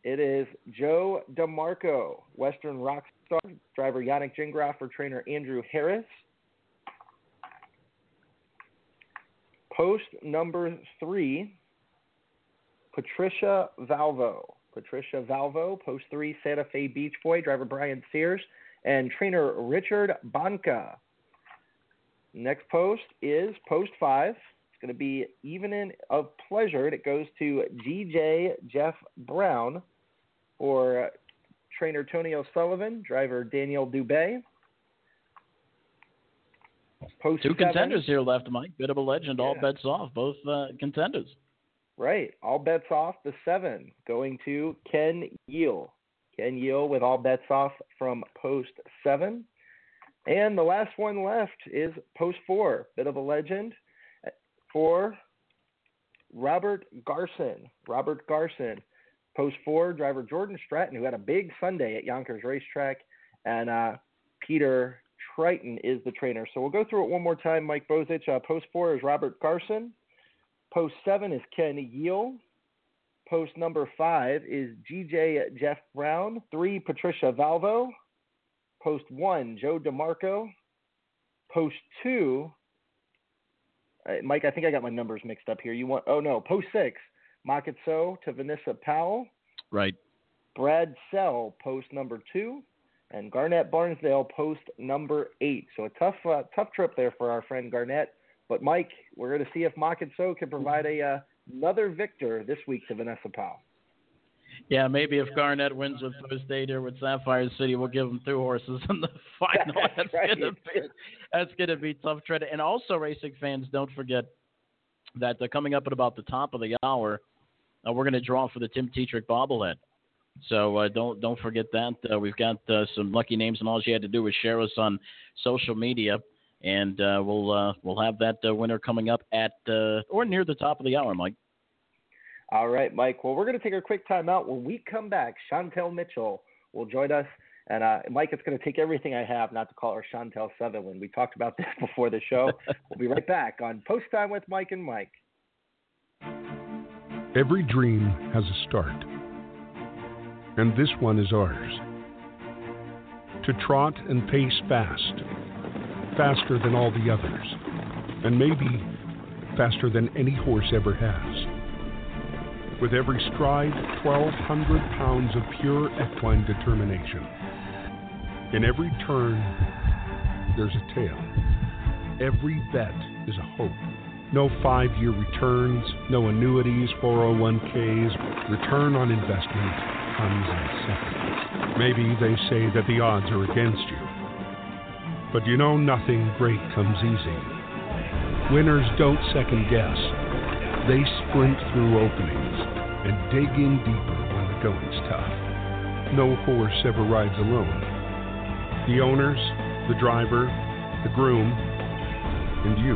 It is Joe DeMarco, Western Rockstar, driver Yannick Gingras for trainer Andrew Harris. Post number three, Patricia Valvo. Patricia Valvo, post three, Santa Fe Beach Boy, driver Brian Sears, and trainer Richard Banca. Next post is post five. It's going to be Evening of Pleasure, it goes to GJ Jeff Brown for trainer Tony O'Sullivan, driver Daniel Dubé. Post Two seven, contenders here left, Mike. Bit of a legend. All bets off. Both uh, contenders. Right. All bets off the seven going to Ken Yeel. Ken Yeel with all bets off from post seven. And the last one left is post four. Bit of a legend for Robert Garson. Robert Garson. Post four, driver Jordan Stratton, who had a big Sunday at Yonkers Racetrack. And uh, Peter Tritton is the trainer. So we'll go through it one more time, Mike Bozich. Uh, post four is Robert Garson. Post seven is Ken Yeel. Post number five is GJ Jeff Brown. Three, Patricia Valvo. Post one, Joe DeMarco. Post two, uh, Mike, I think I got my numbers mixed up here. You want, oh no, post six, Makitso to Vanessa Powell. Right. Brad Sell, post number two, and Garnet Barnsdale, post number eight. So a tough, uh, tough trip there for our friend Garnet. But Mike, we're going to see if Makitso can provide a uh, another victor this week to Vanessa Powell. Yeah, maybe if Garnet wins with post eight here with Sapphire City, we'll give them two horses in the (laughs) final. (laughs) That's right. gonna be that's gonna be tough tread. And also, racing fans, don't forget that uh, coming up at about the top of the hour, uh, we're going to draw for the Tim Tetrick bobblehead. So uh, don't don't forget that. Uh, we've got uh, some lucky names, and all you had to do was share us on social media, and uh, we'll uh, we'll have that uh, winner coming up at uh, or near the top of the hour, Mike. All right, Mike. Well, we're going to take a quick time out. When we come back, Chantal Mitchell will join us. And uh, Mike, it's going to take everything I have not to call her Chantal Sutherland. We talked about (laughs) this before the show. we'll be right back on Post Time with Mike and Mike. Every dream has a start, and this one is ours. To trot and pace fast, faster than all the others, and maybe faster than any horse ever has. With every stride, 1,200 pounds of pure equine determination. In every turn, there's a tale. Every bet is a hope. No five year returns, no annuities, 401ks. Return on investment comes in seconds. Maybe they say that the odds are against you. But you know nothing great comes easy. Winners don't second guess. They sprint through openings and dig in deeper when the going's tough. No horse ever rides alone. The owners, the driver, the groom, and you.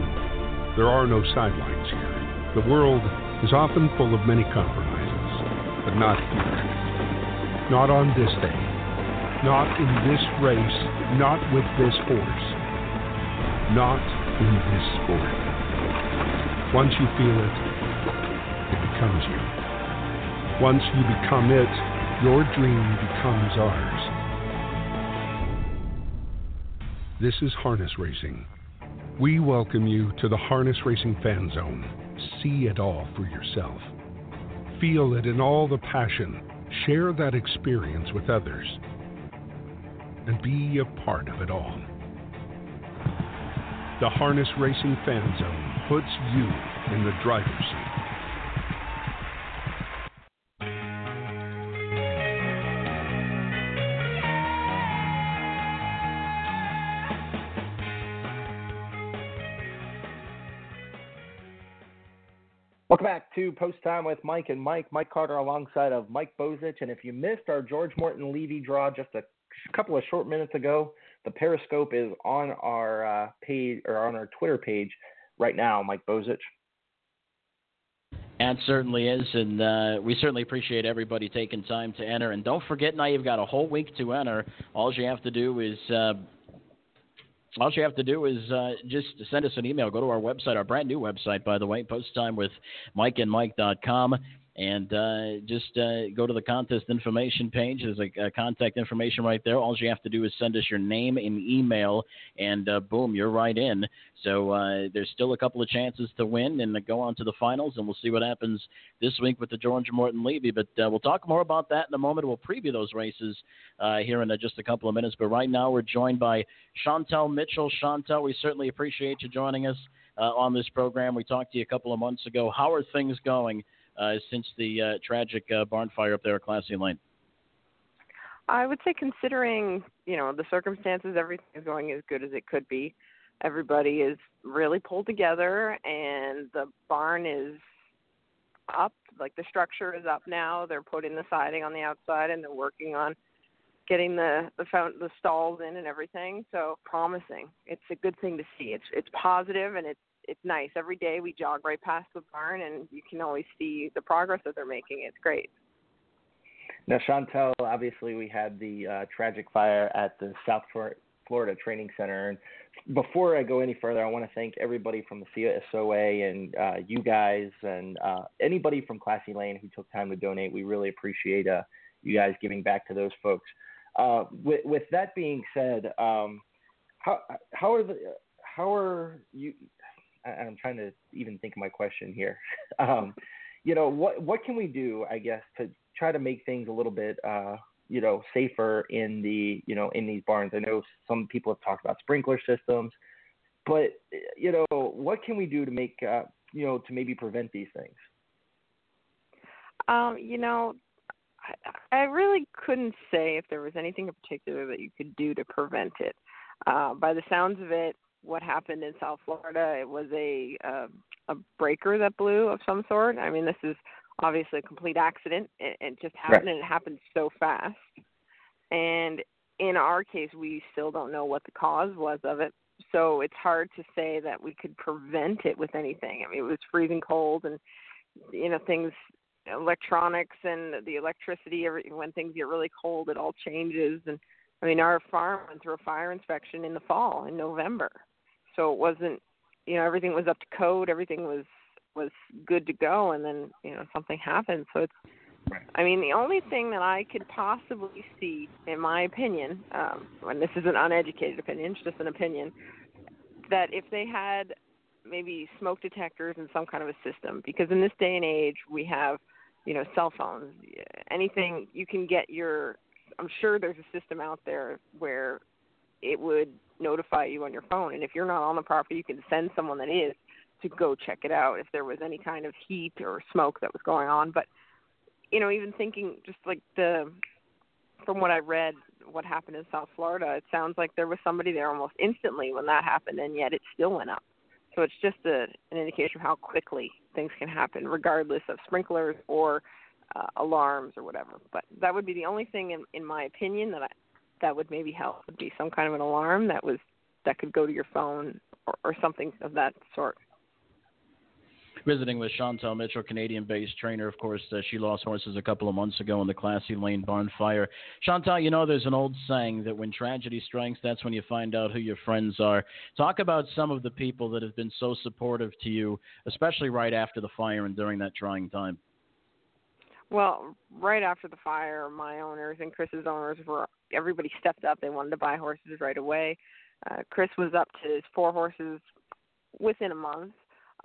There are no sidelines here. The world is often full of many compromises, but not here. Not on this day. Not in this race. Not with this horse. not in this sport. Once you feel it, it becomes you. Once you become it, your dream becomes ours. This is Harness Racing. We welcome you to the Harness Racing Fan Zone. See it all for yourself. Feel it in all the passion. Share that experience with others. And be a part of it all. The Harness Racing Fan Zone puts you in the driver's seat. Welcome back to Post Time with Mike and Mike. Mike Carter alongside of Mike Bozich. And if you missed our George Morton Levy draw just a couple of short minutes ago, the Periscope is on our uh, page or on our Twitter page right now, Mike Bozich. That certainly is, and uh, we certainly appreciate everybody taking time to enter. And don't forget, now you've got a whole week to enter. All you have to do is uh, all you have to do is uh, just send us an email. Go to our website, our brand new website, by the way, post time with and and uh, just uh, go to the contest information page. There's a, a, contact information right there. All you have to do is send us your name and email, and uh, boom, you're right in. So uh, there's still a couple of chances to win and go on to the finals, and we'll see what happens this week with the George Morton Levy. But uh, we'll talk more about that in a moment. We'll preview those races uh, here in just a couple of minutes. But right now, we're joined by Chantal Mitchell. Chantal, we certainly appreciate you joining us on this program. We talked to you a couple of months ago. How are things going? Uh, since the uh, tragic uh, barn fire up there at Classy Lane? I would say, considering you know the circumstances, everything is going as good as it could be. Everybody is really pulled together, and the barn is up. Like the structure is up now. They're putting the siding on the outside, and they're working on getting the the, found, the stalls in and everything. So promising. It's a good thing to see. It's it's positive and it's it's nice. Every day we jog right past the barn, and you can always see the progress that they're making. It's great. Now, Chantal, obviously we had the uh, tragic fire at the South Florida Training Center, and before I go any further, I want to thank everybody from the CSOA and uh, you guys and uh, anybody from Classy Lane who took time to donate. We really appreciate uh, you guys giving back to those folks. Uh, with, with, that being said, um, how how are the how are you I'm trying to even think of my question here. (laughs) um, you know, what what can we do, I guess, to try to make things a little bit, uh, you know, safer in the, you know, in these barns? I know some people have talked about sprinkler systems, but you know, what can we do to make, uh, you know, to maybe prevent these things? Um, you know, I, I really couldn't say if there was anything in particular that you could do to prevent it. Uh, by the sounds of it, what happened in South Florida. It was a uh, a breaker that blew of some sort. I mean, this is obviously a complete accident. It, it just happened, right. and it happened so fast. And in our case, we still don't know what the cause was of it. So it's hard to say that we could prevent it with anything. I mean, it was freezing cold, and you know things, electronics and the electricity. Every, when things get really cold, it all changes. And I mean, our farm went through a fire inspection in the fall in November so it wasn't you know everything was up to code everything was was good to go and then you know something happened so it's I mean, the only thing that I could possibly see, in my opinion, um, and this is an uneducated opinion, it's just an opinion, that if they had maybe smoke detectors and some kind of a system, because in this day and age we have, you know, cell phones, anything you can get your. I'm sure there's a system out there where it would notify you on your phone. And if you're not on the property, you can send someone that is to go check it out if there was any kind of heat or smoke that was going on. But you know, even thinking just like the from what I read, what happened in South Florida, it sounds like there was somebody there almost instantly when that happened, and yet it still went up. So it's just a, an indication of how quickly things can happen, regardless of sprinklers or uh, alarms or whatever. But that would be the only thing, in, in my opinion, that I, that would maybe help would be some kind of an alarm that was that could go to your phone or, or something of that sort. visiting with Chantal Mitchell, Canadian-based trainer. Of course, uh, she lost horses a couple of months ago in the Classy Lane barn fire. Chantal, you know there's an old saying that when tragedy strikes, that's when you find out who your friends are. Talk about some of the people that have been so supportive to you, especially right after the fire and during that trying time. Well, right after the fire, my owners and Chris's owners were everybody stepped up. They wanted to buy horses right away. Uh, Chris was up to his four horses within a month.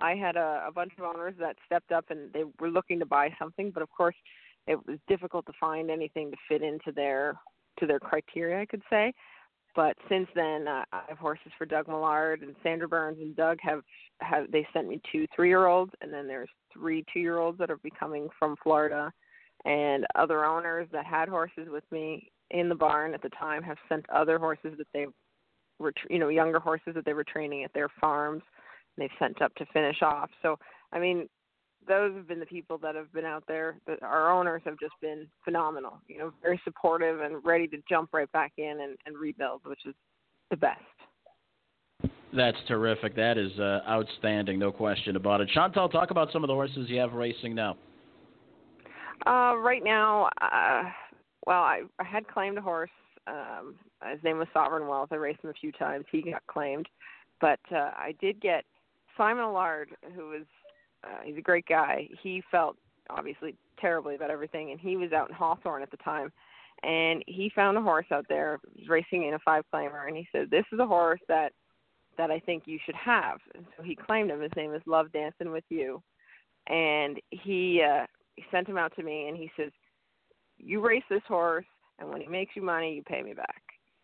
I had a, a bunch of owners that stepped up and they were looking to buy something, but of course, it was difficult to find anything to fit into their to their criteria, I could say. But since then, uh, I have horses for Doug Millard and Sandra Burns, and Doug have have they sent me two three year olds, and then there's three two year olds that are becoming from Florida, and other owners that had horses with me in the barn at the time have sent other horses that they were you know younger horses that they were training at their farms they've sent up to finish off. So, I mean, those have been the people that have been out there. That our owners have just been phenomenal. You know, very supportive and ready to jump right back in and, and rebuild, which is the best. That's terrific. That is uh, outstanding, no question about it. Chantal, talk about some of the horses you have racing now. Uh, right now, uh, well, I, I had claimed a horse. Um, his name was Sovereign Wealth. I raced him a few times. He got claimed, but uh, I did get Simon Allard, who was uh, he's a great guy. He felt obviously terribly about everything, and he was out in Hawthorne at the time, and he found a horse out there racing in a five claimer, and he said, "This is a horse that that I think you should have." And so he claimed him. His name is Love Dancing with You, and he uh, he sent him out to me, and he says, "You race this horse, and when he makes you money, you pay me back."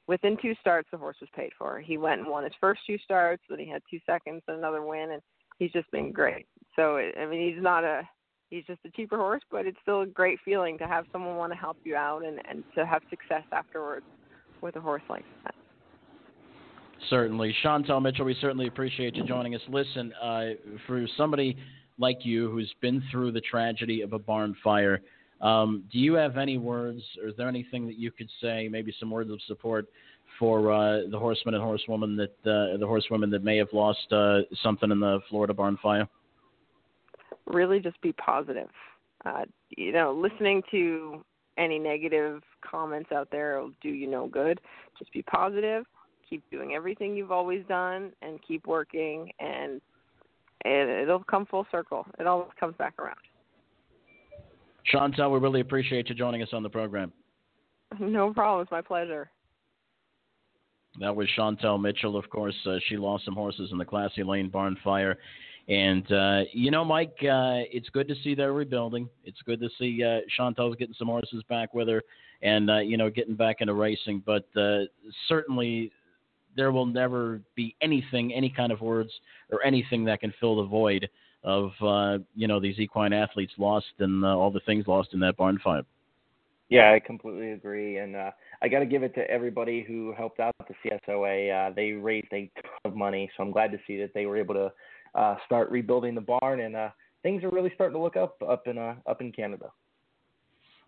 within two starts, the horse was paid for. He went and won his first two starts, then he had two seconds and another win, and he's just been great. So I mean, he's not a he's just a cheaper horse, but it's still a great feeling to have someone want to help you out and and to have success afterwards with a horse like that. Certainly, Chantal Mitchell, we certainly appreciate you joining us. Listen, uh, for somebody like you who's been through the tragedy of a barn fire um, do you have any words, or is there anything that you could say, maybe some words of support for uh, the horsemen and horsewomen that uh, the horsewomen that may have lost uh, something in the Florida barn fire? Really, just be positive. Uh, you know, listening to any negative comments out there will do you no good. Just be positive. Keep doing everything you've always done, and keep working, and it'll come full circle. It always comes back around. Chantal, we really appreciate you joining us on the program. (laughs) No problem. It's my pleasure. That was Chantal Mitchell, of course. Uh, she lost some horses in the Classy Lane barn fire. And, uh, you know, Mike, uh, it's good to see they're rebuilding. It's good to see uh, Chantal's getting some horses back with her and, uh, you know, getting back into racing. But uh, certainly there will never be anything, any kind of words or anything that can fill the void of uh, you know these equine athletes lost and uh, all the things lost in that barn fight. Yeah, I completely agree, and uh, I got to give it to everybody who helped out the CSOA. Uh, they raised a ton of money, so I'm glad to see that they were able to uh, start rebuilding the barn, and uh, things are really starting to look up up in up in Canada.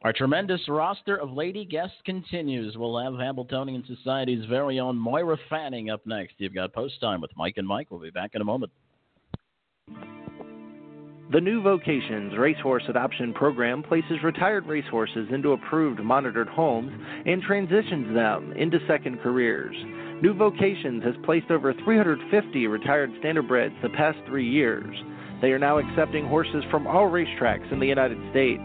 Our tremendous roster of lady guests continues. We'll have Hambletonian Society's very own Moira Fanning up next. You've got post time with Mike and Mike. We'll be back in a moment. The New Vocations Racehorse Adoption Program places retired racehorses into approved monitored homes and transitions them into second careers. New Vocations has placed over 350 retired standardbreds the past three years. They are now accepting horses from all racetracks in the United States.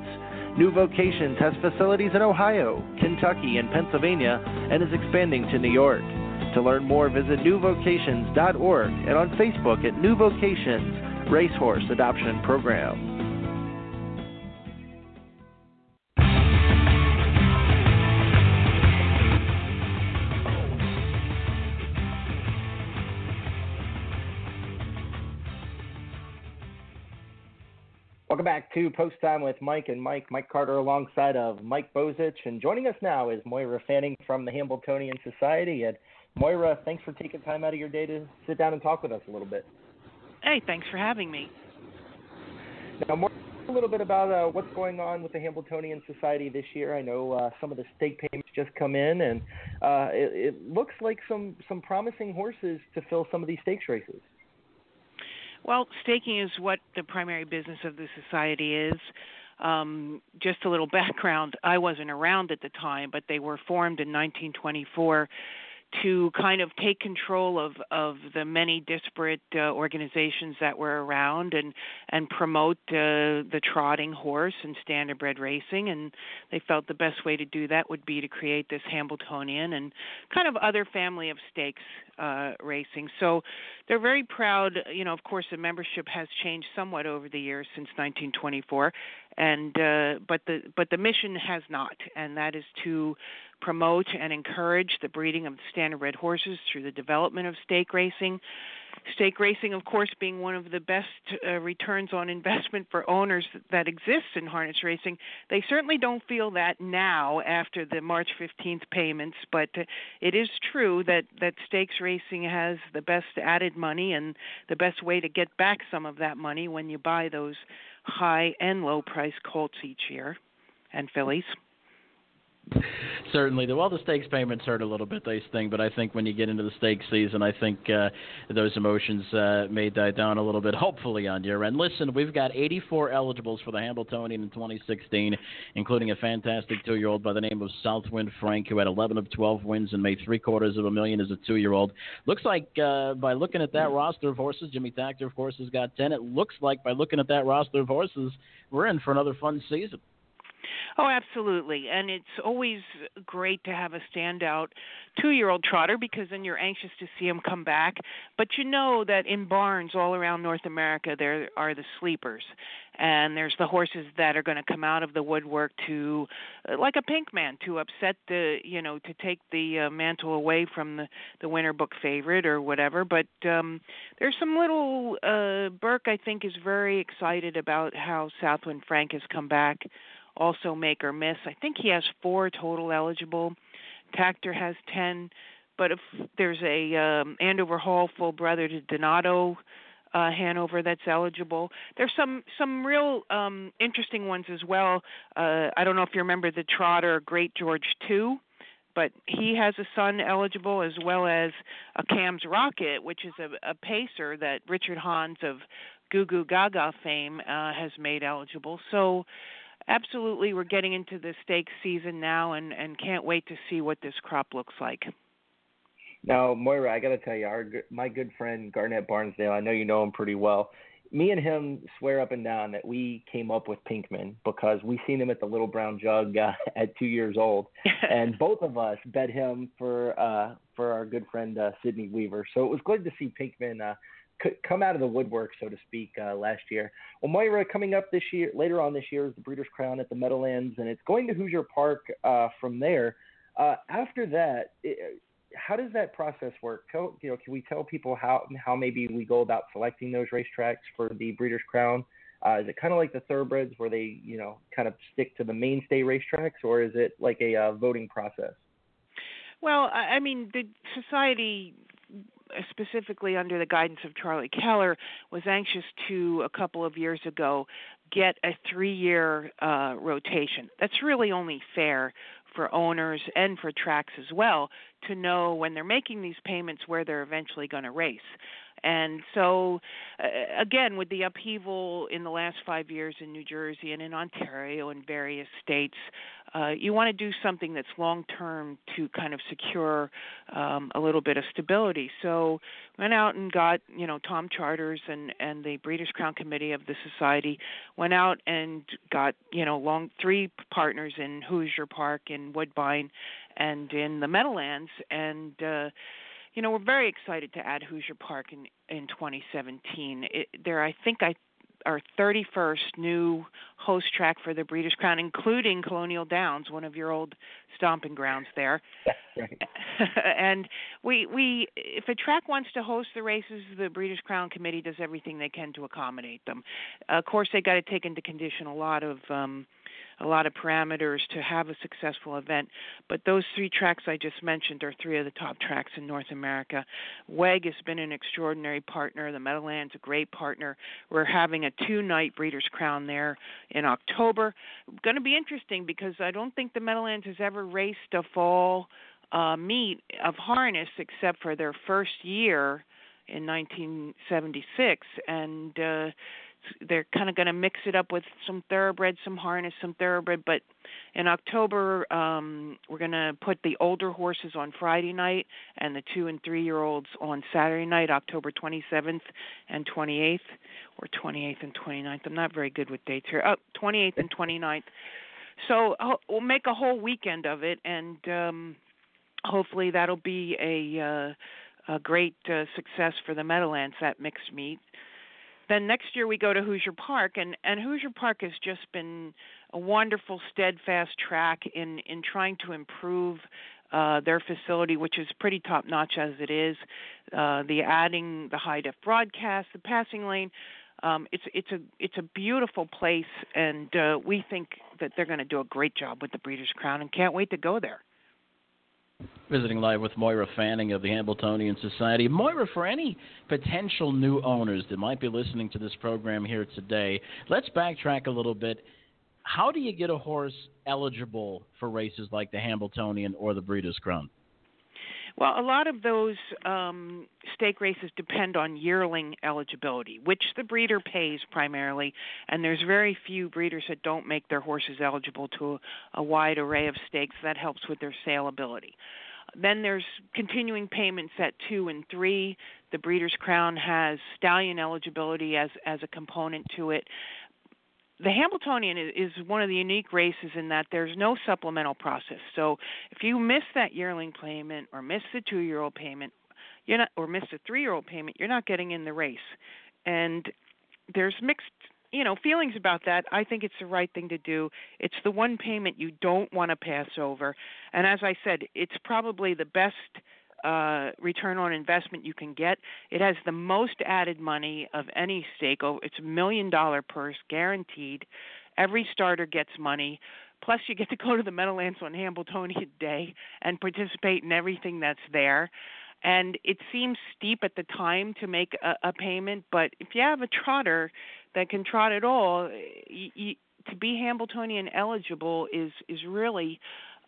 New Vocations has facilities in Ohio, Kentucky, and Pennsylvania and is expanding to New York. To learn more, visit newvocations.org and on Facebook at New Vocations Racehorse Adoption Program. Welcome back to Post Time with Mike and Mike. Mike Carter alongside of Mike Bozich. And joining us now is Moira Fanning from the Hambletonian Society. And Moira, thanks for taking time out of your day to sit down and talk with us a little bit. Hey, thanks for having me. Now, more a little bit about uh, what's going on with the Hambletonian Society this year. I know uh, some of the stake payments just come in, and uh, it, it looks like some some promising horses to fill some of these stakes races. Well, staking is what the primary business of the society is. Um, just a little (laughs) background I wasn't around at the time, but they were formed in 1924 to kind of take control of of the many disparate uh, organizations that were around and and promote uh, the trotting horse and standardbred racing and they felt the best way to do that would be to create this Hambletonian and kind of other family of stakes uh, racing. So they're very proud. You know, of course, the membership has changed somewhat over the years since 1924, and uh, but the but the mission has not, and that is to promote and encourage the breeding of standardbred horses through the development of stake racing. Stake racing, of course, being one of the best uh, returns on investment for owners that exists in harness racing. They certainly don't feel that now after the March 15th payments, but uh, it is true that, that stakes racing has the best added money and the best way to get back some of that money when you buy those high and low price colts each year and fillies. (laughs) Certainly, the well, the stakes payments hurt a little bit, they sting. But I think when you get into the stakes season, I think uh, those emotions uh, may die down a little bit. Hopefully on your end. Listen, we've got 84 eligibles for the hambletonian in 2016, including a fantastic two-year-old by the name of Southwind Frank, who had 11 of 12 wins and made three quarters of a million as a two-year-old. Looks like uh, by looking at that roster of horses, Jimmy Takter, of course, has got 10. It looks like by looking at that roster of horses, we're in for another fun season. Oh, absolutely. And it's always great to have a standout two year old trotter because then you're anxious to see him come back. But you know that in barns all around North America, there are the sleepers. And there's the horses that are going to come out of the woodwork to, uh, like a Pinkman, to upset the, you know, to take the uh, mantle away from the the winter book favorite or whatever. But um, there's some little. Uh, Burke, I think, is very excited about how Southwind Frank has come back also make or miss. I think he has four total eligible. Takter has ten, but if there's a um, Andover Hall full brother to Donato uh, Hanover that's eligible. There's some some real um, interesting ones as well. Uh, I don't know if you remember the trotter Great George Two, but he has a son eligible as well as a Cam's Rocket, which is a, a pacer that Richard Hans of Goo Goo Gaga fame uh, has made eligible. So absolutely, we're getting into the stake season now, and and can't wait to see what this crop looks like. Now, Moira, I got to tell you, our my good friend Garnet Barnsdale, I know you know him pretty well. Me and him swear up and down that we came up with Pinkman because we seen him at the Little Brown Jug uh, (laughs) at two years old, (laughs) and both of us bet him for uh, for our good friend uh, Sydney Weaver. So it was good to see Pinkman uh, come out of the woodwork, so to speak, uh, last year. Well, Moira, coming up this year, later on this year, is the Breeders' Crown at the Meadowlands, and it's going to Hoosier Park uh, from there. Uh, after that, it, how does that process work? Tell, you know, can we tell people how how maybe we go about selecting those racetracks for the Breeders' Crown? Uh, is it kind of like the thoroughbreds where they, you know, kind of stick to the mainstay racetracks, or is it like a uh, voting process? Well, I mean, the society specifically under the guidance of Charlie Keller, was anxious to a couple of years ago get a three-year uh, rotation. That's really only fair for owners and for tracks as well to know when they're making these payments where they're eventually going to race. And so, uh, again, with the upheaval in the last five years in New Jersey and in Ontario and various states, uh, you want to do something that's long term to kind of secure um, a little bit of stability. So, went out and got you know Tom Charters and and the Breeders' Crown Committee of the society went out and got you know long three partners in Hoosier Park in Woodbine and in the Meadowlands and. Uh, you know, we're very excited to add Hoosier Park in in 2017. It, there, I think, I our 31st new host track for the Breeders' Crown, including Colonial Downs, one of your old stomping grounds there. (laughs) Right. (laughs) and we we if a track wants to host the races, the Breeders' Crown Committee does everything they can to accommodate them. Of course, they got to take into condition a lot of um, a lot of parameters to have a successful event. But those three tracks I just mentioned are three of the top tracks in North America. WEG has been an extraordinary partner. The Meadowlands a great partner. We're having a two-night Breeders' Crown there in October. Going to be interesting because I don't think the Meadowlands has ever raced a fall uh, meet of harness except for their first year in 1976, and uh, they're kind of going to mix it up with some thoroughbred, some harness, some thoroughbred. But in October, um, we're going to put the older horses on Friday night and the two and three year olds on Saturday night, October 27th and 28th, or 28th and 29th. I'm not very good with dates here. Oh, 28th and 29th. So we'll make a whole weekend of it, and um, hopefully that'll be a uh, a great uh, success for the Meadowlands that mixed meet. Then next year we go to Hoosier Park, and and Hoosier Park has just been a wonderful, steadfast track in in trying to improve uh, their facility, which is pretty top notch as it is. Uh, the adding the high def broadcast, the passing lane. Um, it's it's a it's a beautiful place, and uh, we think that they're going to do a great job with the Breeders' Crown, and can't wait to go there. Visiting live with Moira Fanning of the Hambletonian Society. Moira, for any potential new owners that might be listening to this program here today, let's backtrack a little bit. How do you get a horse eligible for races like the Hambletonian or the Breeders' Crown? Well, a lot of those um, stake races depend on yearling eligibility, which the breeder pays primarily, and there's very few breeders that don't make their horses eligible to a, a wide array of stakes. That helps with their saleability. Then there's continuing payments at two and three. The Breeders' Crown has stallion eligibility as as a component to it the Hambletonian is, one of the unique races in that there's no supplemental process. So if you miss that yearling payment or miss the two-year-old payment, you're not, or miss a three-year-old payment, you're not getting in the race. And there's mixed, you know, feelings about that. I think it's the right thing to do. It's the one payment you don't want to pass over. And as I said, it's probably the best uh, return on investment you can get. It has the most added money of any stake. Oh, it's a million dollar purse guaranteed. Every starter gets money. Plus, you get to go to the Meadowlands on Hambletonian Day and participate in everything that's there. And it seems steep at the time to make a, a payment, but if you have a trotter that can trot at all, you, you, to be Hambletonian eligible is is really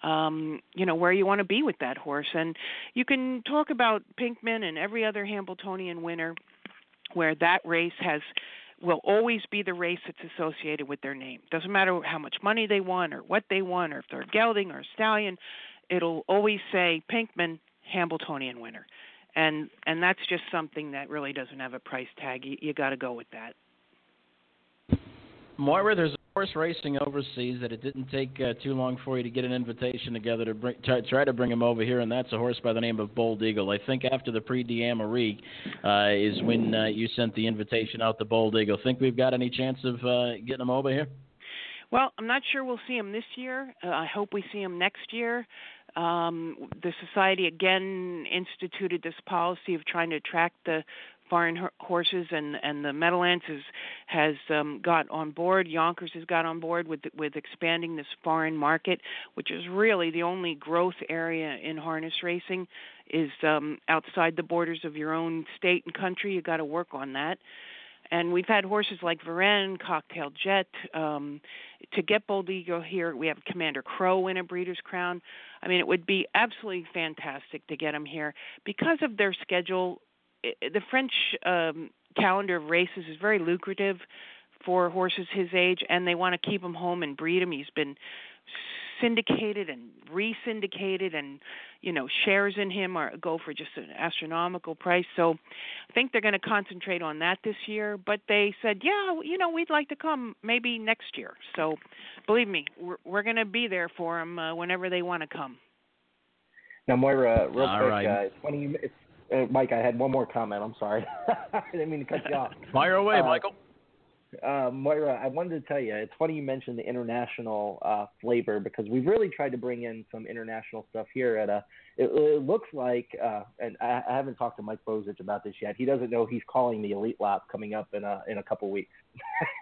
um, you know where you want to be with that horse. And you can talk about Pinkman and every other Hambletonian winner, where that race has will always be the race that's associated with their name. Doesn't matter how much money they won or what they won or if they're a gelding or a stallion, it'll always say Pinkman Hambletonian winner. And and that's just something that really doesn't have a price tag. You, you got to go with that. Moira, there's horse racing overseas that it didn't take uh, too long for you to get an invitation together to bring, try, try to bring him over here, and that's a horse by the name of Bold Eagle. I think after the Prix d'Amérique uh, is when uh, you sent the invitation out to Bold Eagle. Think we've got any chance of uh, getting him over here? Well, I'm not sure we'll see him this year. Uh, I hope we see him next year. Um, the society again instituted this policy of trying to attract the foreign horses and and the Meadowlands has has um, got on board. Yonkers has got on board with with expanding this foreign market, which is really the only growth area in harness racing is um, outside the borders of your own state and country. You got to work on that. And we've had horses like Varennes, Cocktail Jet. Um, to get Bold Eagle here, we have Commander Crowe win a Breeders' Crown. I mean, it would be absolutely fantastic to get him here because of their schedule the French um, calendar of races is very lucrative for horses his age, and they want to keep him home and breed him. He's been syndicated and re-syndicated, and you know shares in him are go for just an astronomical price. So I think they're going to concentrate on that this year. But they said, yeah, you know, we'd like to come maybe next year. So believe me, we're we're going to be there for them uh, whenever they want to come. Now, Moira, real All quick, right. uh, it's funny. It's uh, Mike, I had one more comment. I'm sorry. (laughs) I didn't mean to cut you off. (laughs) Fire away, Uh, Michael. Uh, Moira, I wanted to tell you, it's funny you mentioned the international uh, flavor because we've really tried to bring in some international stuff here. At a, it, it looks like, uh, and I, I haven't talked to Mike Bozich about this yet. He doesn't know he's calling the Elitlopp coming up in a in a couple weeks.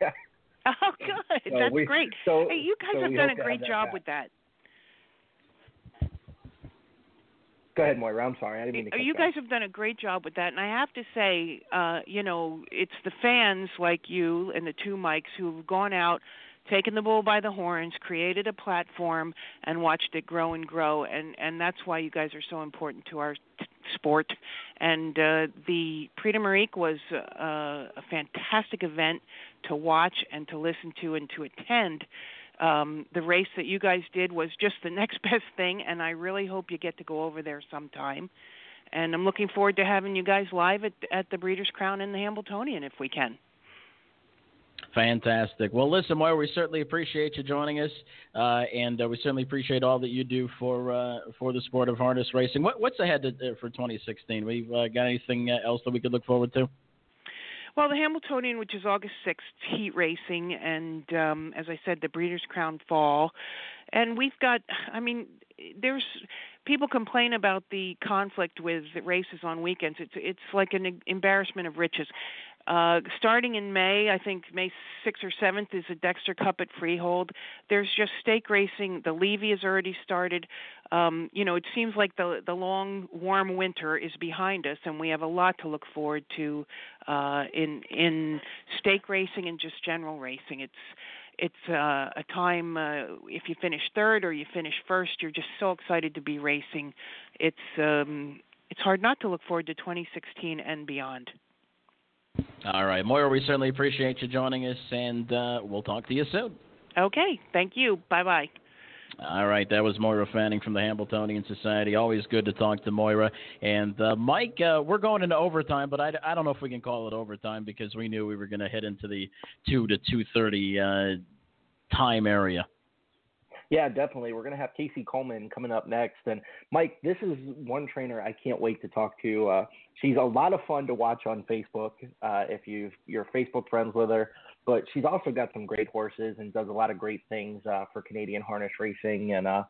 (laughs) Oh, good. So That's we- great. so- hey, you guys so have done a great have that job with that. Go ahead, Moira. I'm sorry. I didn't mean to cut you guys have done a great job with that, and I have to say, uh, you know, it's the fans like you and the two Mikes who've gone out, taken the bull by the horns, created a platform, and watched it grow and grow, and and that's why you guys are so important to our sport. And uh, the Prix d'Amérique was uh, a fantastic event to watch and to listen to and to attend. Um, the race that you guys did was just the (laughs) next best thing, and I really hope you get to go over there sometime. And I'm looking forward to having you guys live at at the Breeders' Crown and the Hambletonian if we can. Fantastic. Well, listen, Moira, we certainly appreciate you joining us, uh, and uh, we certainly appreciate all that you do for uh, for the sport of harness racing. What, what's ahead to, uh, for 2016? We've uh, got anything uh, else that we could look forward to? Well, the Hambletonian, which is August 6th, heat racing, and um, as I said, the Breeders' Crown Fall, and we've got. I mean, there's people complain about the conflict with races on weekends. It's it's like an embarrassment of riches. Uh, starting in May, I think May 6th or 7th is a Dexter Cup at Freehold. There's just stake racing. The Levy has already started. Um, you know, it seems like the the long warm winter is behind us, and we have a lot to look forward to uh, in in stake racing and just general racing. It's it's uh, a time uh, if you finish third or you finish first, you're just so excited to be racing. It's um, it's hard not to look forward to 2016 and beyond. All right, Moira, we certainly appreciate you joining us, and uh, we'll talk to you soon. Okay, thank you. Bye bye. All right, that was Moira Fanning from the Hambletonian Society. Always good to talk to Moira. And uh, Mike, uh, we're going into overtime, but I, I don't know if we can call it overtime because we knew we were going to head into the two to two thirty uh, time area. Yeah, definitely. We're going to have Casie Coleman coming up next. And Mike, this is one trainer I can't wait to talk to. Uh, she's a lot of fun to watch on Facebook uh, if you you're Facebook friends with her. But she's also got some great horses and does a lot of great things uh, for Canadian harness racing. And uh,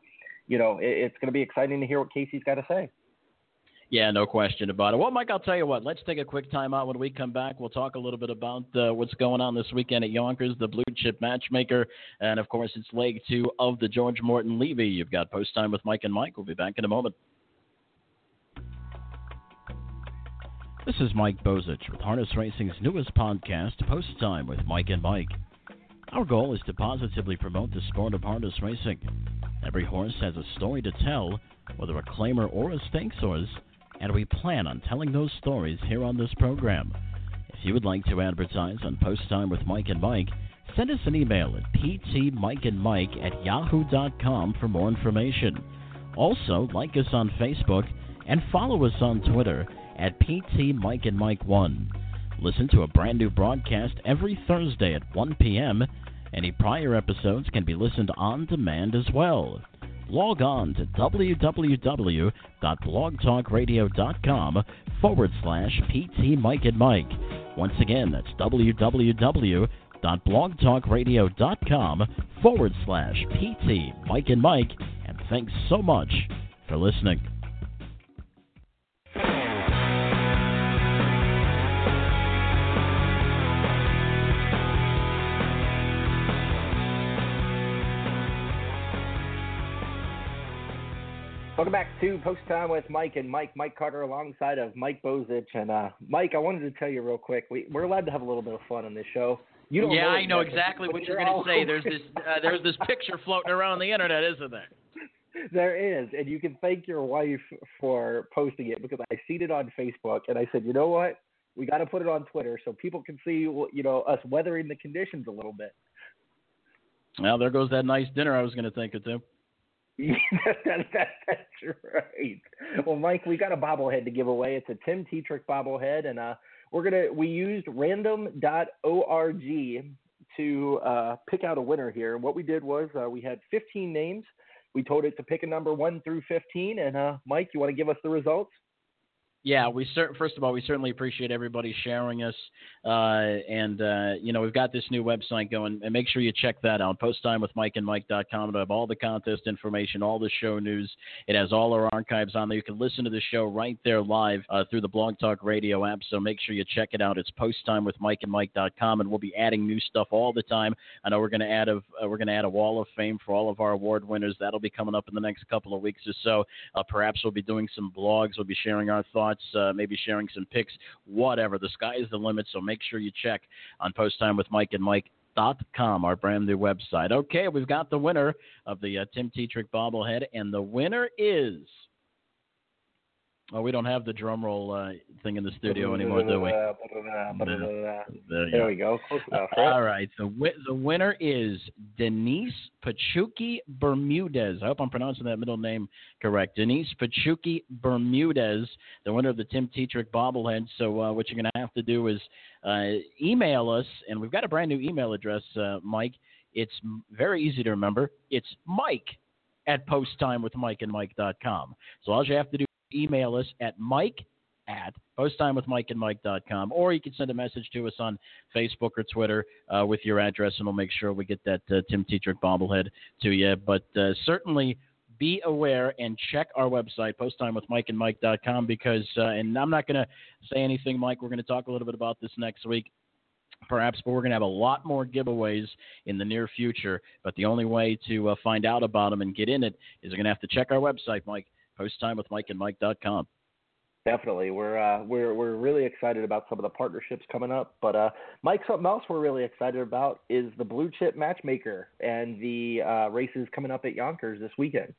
you know, it, it's going to be exciting to hear what Casie's got to say. Yeah, no question about it. Well, Mike, I'll tell you what. Let's take a quick time out. When we come back, we'll talk a little bit about uh, what's going on this weekend at Yonkers, the Blue Chip Matchmaker, and of course, it's leg two of the George Morton Levy. You've got post time with Mike and Mike. We'll be back in a moment. This is Mike Bozich with Harness Racing's newest podcast, Post Time with Mike and Mike. Our goal is to positively promote the sport of harness racing. Every horse has a story to tell, whether a claimer or a stakes horse and we plan on telling those stories here on this program. If you would like to advertise on Post Time with Mike and Mike, send us an email at ptmikeandmike at yahoo.com for more information. Also, like us on Facebook and follow us on Twitter at ptmikeandmike1. Listen to a brand new broadcast every Thursday at 1 p.m. Any prior episodes can be listened on demand as well log on to www.blogtalkradio.com forward slash PT Mike and Mike. Once again, that's www.blogtalkradio.com forward slash PT Mike and Mike. And thanks so much for listening. Welcome back to Post Time with Mike and Mike. Mike Carter alongside of Mike Bozich. And uh, Mike, I wanted to tell you real quick, we, we're allowed to have a little bit of fun on this show. You don't yeah, know I know exactly what you're going to say. There's (laughs) this uh, there's this picture floating around the internet, isn't there? (laughs) There is, and you can thank your wife for posting it because I seen it on Facebook, and I said, you know what, we got to put it on Twitter so people can see, you know, us weathering the conditions a little bit. Well, there goes that nice dinner I was going to think of too. That, that, that's right. Well, Mike, we got a bobblehead to give away. It's a Tim Tetrick bobblehead, and uh, we're gonna we used random.org to uh, pick out a winner here. What we did was uh, we had 15 names. We told it to pick a number one through 15, and uh, Mike, you want to give us the results? Yeah, we first of all we certainly appreciate everybody sharing us, uh, and uh, you know we've got this new website going, and make sure you check that out. PostTimeWithMikeAndMike.com. It'll have all the contest information, all the show news. It has all our archives on there. You can listen to the show right there live uh, through the Blog Talk Radio app. So make sure you check it out. It's PostTimeWithMikeAndMike.com, and we'll be adding new stuff all the time. I know we're going to add a uh, we're going to add a wall of fame for all of our award winners. That'll be coming up in the next couple of weeks or so. Uh, perhaps we'll be doing some blogs. We'll be sharing our thoughts thoughts, uh, maybe sharing some picks, whatever. The sky is the limit, so make sure you check on Post Time with Mike and Mike. Dot com, our brand new website. Okay, we've got the winner of the uh, Tim Tetrick bobblehead, and the winner is Oh, we don't have the drum roll uh, thing in the studio anymore, do we? There we go. Close enough. Right? All right. The wi- the winner is Denise Pachuki Bermudez. I hope I'm pronouncing that middle name correct. Denise Pachuki Bermudez, the winner of the Tim Tetrick bobblehead. So uh, what you're going to have to do is uh, email us, and we've got a brand new email address, uh, Mike. It's m- very easy to remember. It's Mike at posttimewithmikeandmike.com. So all you have to do email us at mike at posttimewithmikeandmike.com, or you can send a message to us on Facebook or Twitter uh, with your address, and we'll make sure we get that uh, Tim Tetrick bobblehead to you. But uh, certainly be aware and check our website, posttimewithmikeandmike.com, because, uh, and I'm not going to say anything, Mike. We're going to talk a little bit about this next week perhaps, but we're going to have a lot more giveaways in the near future. But the only way to uh, find out about them and get in it is you're going to have to check our website, Mike, posttimewithmikeandmike.com. Definitely, we're uh, we're we're really excited about some of the partnerships coming up. But uh, Mike, something else we're really excited about is the Blue Chip Matchmaker and the uh, races coming up at Yonkers this weekend.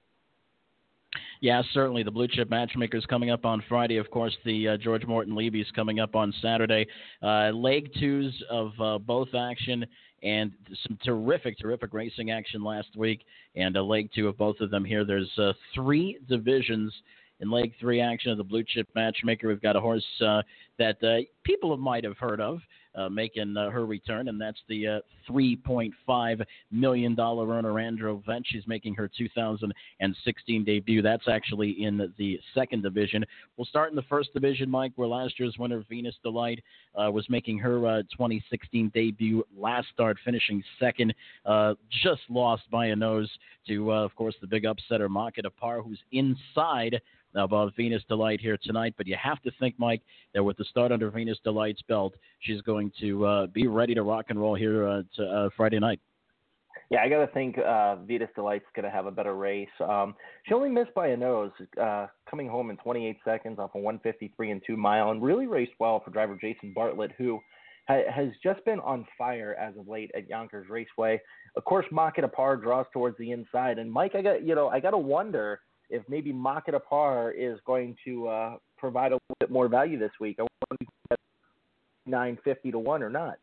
Yeah, certainly. The Blue Chip Matchmaker is coming up on Friday. Of course, the uh, George Morton Levy is coming up on Saturday. Uh, leg twos of uh, both action and some terrific, terrific racing action last week, and a leg two of both of them here. There's uh, three divisions in leg three action of the Blue Chip Matchmaker. We've got a horse uh, that uh, people might have heard of. Uh, making uh, her return, and that's the uh, $3.5 million earner Anndrovette. She's making her 2016 debut. That's actually in the second division. We'll start in the first division, Mike, where last year's winner, Venus Delight, was making her uh, 2016 debut last start, finishing second. Just lost by a nose to, of course, the big upsetter, Market Par, who's inside about Venus Delight here tonight. But you have to think, Mike, that with the start under Venus Delight's belt, she's going to uh, be ready to rock and roll here uh, to, uh, Friday night. Yeah, I got to think uh, Venus Delight's going to have a better race. Um, she only missed by a nose, uh, coming home in 28 seconds off a 153 and two mile, and really raced well for driver Jason Bartlett, who ha- has just been on fire as of late at Yonkers Raceway. Of course, Market Par draws towards the inside, and Mike, I got you know, I got to wonder if maybe Market Par is going to uh, provide a little bit more value this week. I wonder if nine fifty to one or not.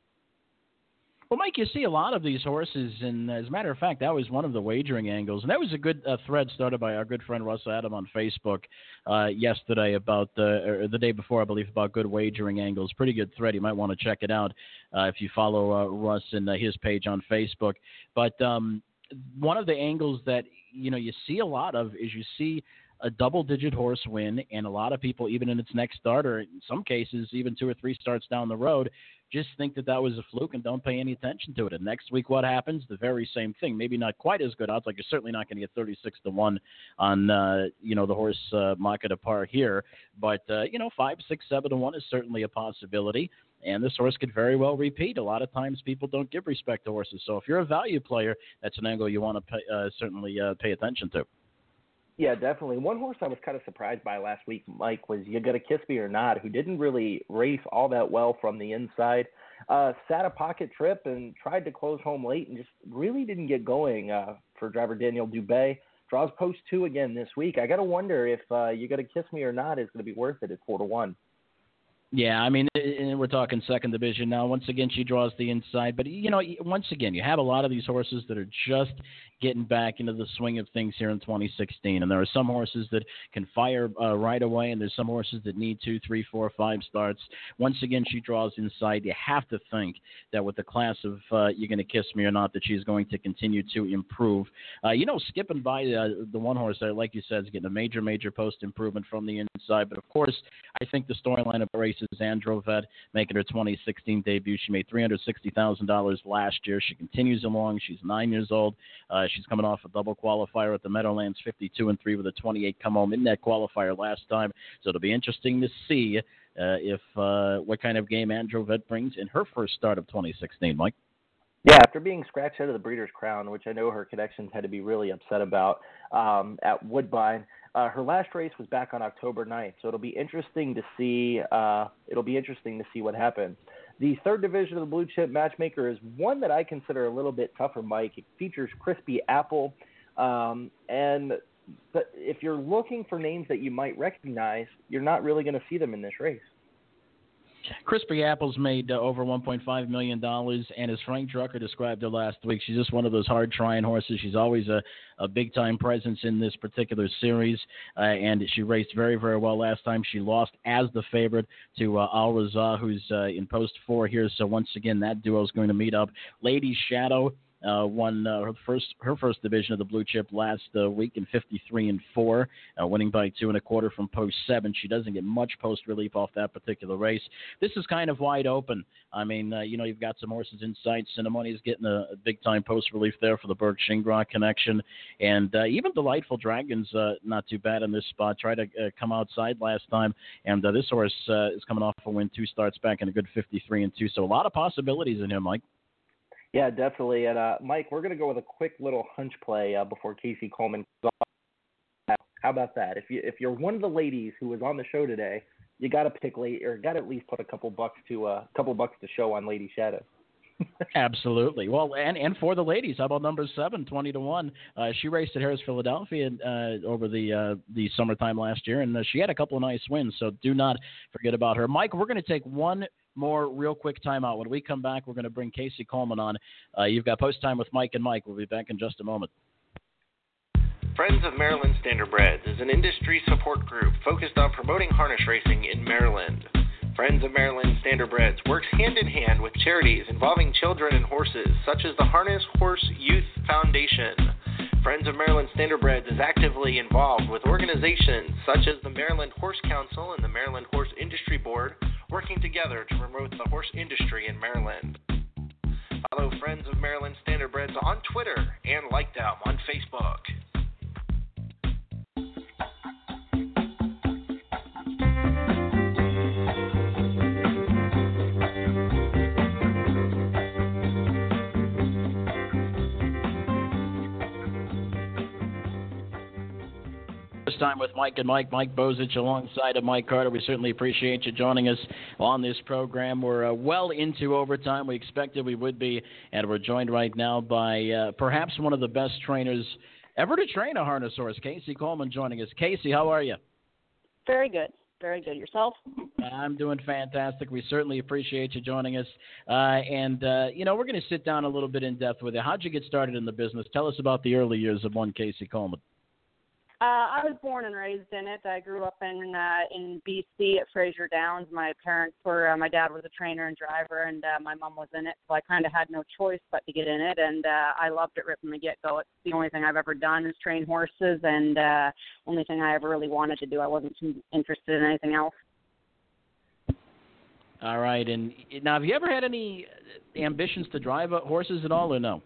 Well, Mike, you see a lot of these horses, and as a matter of fact, that was one of the wagering angles, and that was a good uh, thread started by our good friend Russ Adam on Facebook uh, yesterday about the or the day before, I believe, about good wagering angles. Pretty good thread. You might want to check it out uh, if you follow uh, Russ and uh, his page on Facebook. But um, one of the angles that you know you see a lot of is you see a double digit horse win and a lot of people even in its next start or in some cases even two or three starts down the road just think that that was a fluke and don't pay any attention to it and next week what happens the very same thing maybe not quite as good odds like you're certainly not going to get 36 to 1 on uh, you know the horse uh, market apart here but uh, you know 5 6 7 to 1 is certainly a possibility and this horse could very well repeat. A lot of times people don't give respect to horses. So if you're a value player, that's an angle you want to pay, uh, certainly uh, pay attention to. Yeah, definitely. One horse I was kind of surprised by last week, Mike, was You Gotta Kiss Me or Not, who didn't really race all that well from the inside. Uh, sat a pocket trip and tried to close home late and just really didn't get going uh, for driver Daniel Dubé. Draws post two again this week. I got to wonder if uh, You Gotta Kiss Me or Not is going to be worth it at 4 to 1. Yeah, I mean, we're talking second division now. Once again, she draws the inside, but you know, once again, you have a lot of these horses that are just getting back into the swing of things here in 2016, and there are some horses that can fire uh, right away, and there's some horses that need two, three, four, five starts. Once again, she draws inside. You have to think that with the class of uh, "You're Gonna Kiss Me" or not, that she's going to continue to improve. Uh, you know, skipping by uh, the one horse that, like you said, is getting a major, major post improvement from the inside. But of course, I think the storyline of the race is Anndrovette making her 2016 debut. She made $360,000 last year. She continues along. She's nine years old. Uh, she's coming off a double qualifier at the Meadowlands, 52 and three with a 28 come home in that qualifier last time. So it'll be interesting to see uh, if uh, what kind of game Anndrovette brings in her first start of 2016. Mike. Yeah, after being scratched out of the Breeders' Crown, which I know her connections had to be really upset about um, at Woodbine, uh, her last race was back on October 9th, so it'll be interesting to see. Uh, it'll be interesting to see what happens. The third division of the Blue Chip Matchmaker is one that I consider a little bit tougher. Mike, it features Crispy Apple, um, and but if you're looking for names that you might recognize, you're not really going to see them in this race. Crispy Apples made uh, over 1.5 million dollars, and as Frank Drucker described her last week, she's just one of those hard trying horses. She's always a, a big time presence in this particular series, uh, and she raced very very well last time. She lost as the favorite to uh, Al Raza, who's uh, in post four here. So once again, that duo is going to meet up. Lady Shadow uh, won uh, her first her first division of the blue chip last uh, week in 53 and four, uh, winning by two and a quarter from post seven. She doesn't get much post relief off that particular race. This is kind of wide open. I mean, uh, you know, you've got some horses in sight. is getting a, a big time post relief there for the Berg Shingra connection, and uh, even Delightful Dragons not too bad in this spot. Tried to come outside last time, and this horse is coming off a win two starts back in a good 53 and two. So a lot of possibilities in here, Mike. Yeah, definitely. And uh, Mike, we're going to go with a quick little hunch play uh, before Casie Coleman. How about that? If you if you're one of the ladies who was on the show today, you got to pick late or got at least put a couple bucks to a uh, couple bucks to show on Lady Shadow. (laughs) Absolutely. Well, and and for the ladies, how about number seven, twenty to one? Uh, she raced at Harrah's Philadelphia uh, over the uh, the summertime last year, and uh, she had a couple of nice wins. So do not forget about her. Mike, we're going to take one more real quick timeout. When we come back, we're going to bring Casie Coleman on. Uh, you've got post time with Mike and Mike. We'll be back in just a moment. Friends of Maryland Standardbreds is an industry support group focused on promoting harness racing in Maryland. Friends of Maryland Standardbreds works hand in hand with charities involving children and horses, such as the Harness Horse Youth Foundation. Friends of Maryland Standardbreds is actively involved with organizations such as the Maryland Horse Council and the Maryland Horse Industry Board, working together to promote the horse industry in Maryland. Follow Friends of Maryland Standardbreds on Twitter and like them on Facebook. With Mike and Mike. Mike Bozich alongside of Mike Carter. We certainly appreciate you joining us on this program. We're uh, well into overtime. We expected we would be, and we're joined right now by uh, perhaps one of the best trainers ever to train a harness horse, Casie Coleman, joining us. Casie, how are you? Very good. Very good. Yourself? I'm doing fantastic. We certainly appreciate you joining us. Uh, and, uh, you know, we're going to sit down a little bit in depth with you. How'd you get started in the business? Tell us about the early years of one Casie Coleman. Uh, I was born and raised in it. I grew up in uh, in BC at Fraser Downs. My parents were uh, my dad was a trainer and driver, and uh, my mom was in it. So I kind of had no choice but to get in it, and uh, I loved it right from the get go. It's the only thing I've ever done is train horses, and uh, only thing I ever really wanted to do. I wasn't too interested in anything else. All right, and now have you ever had any ambitions to drive horses at all, or no?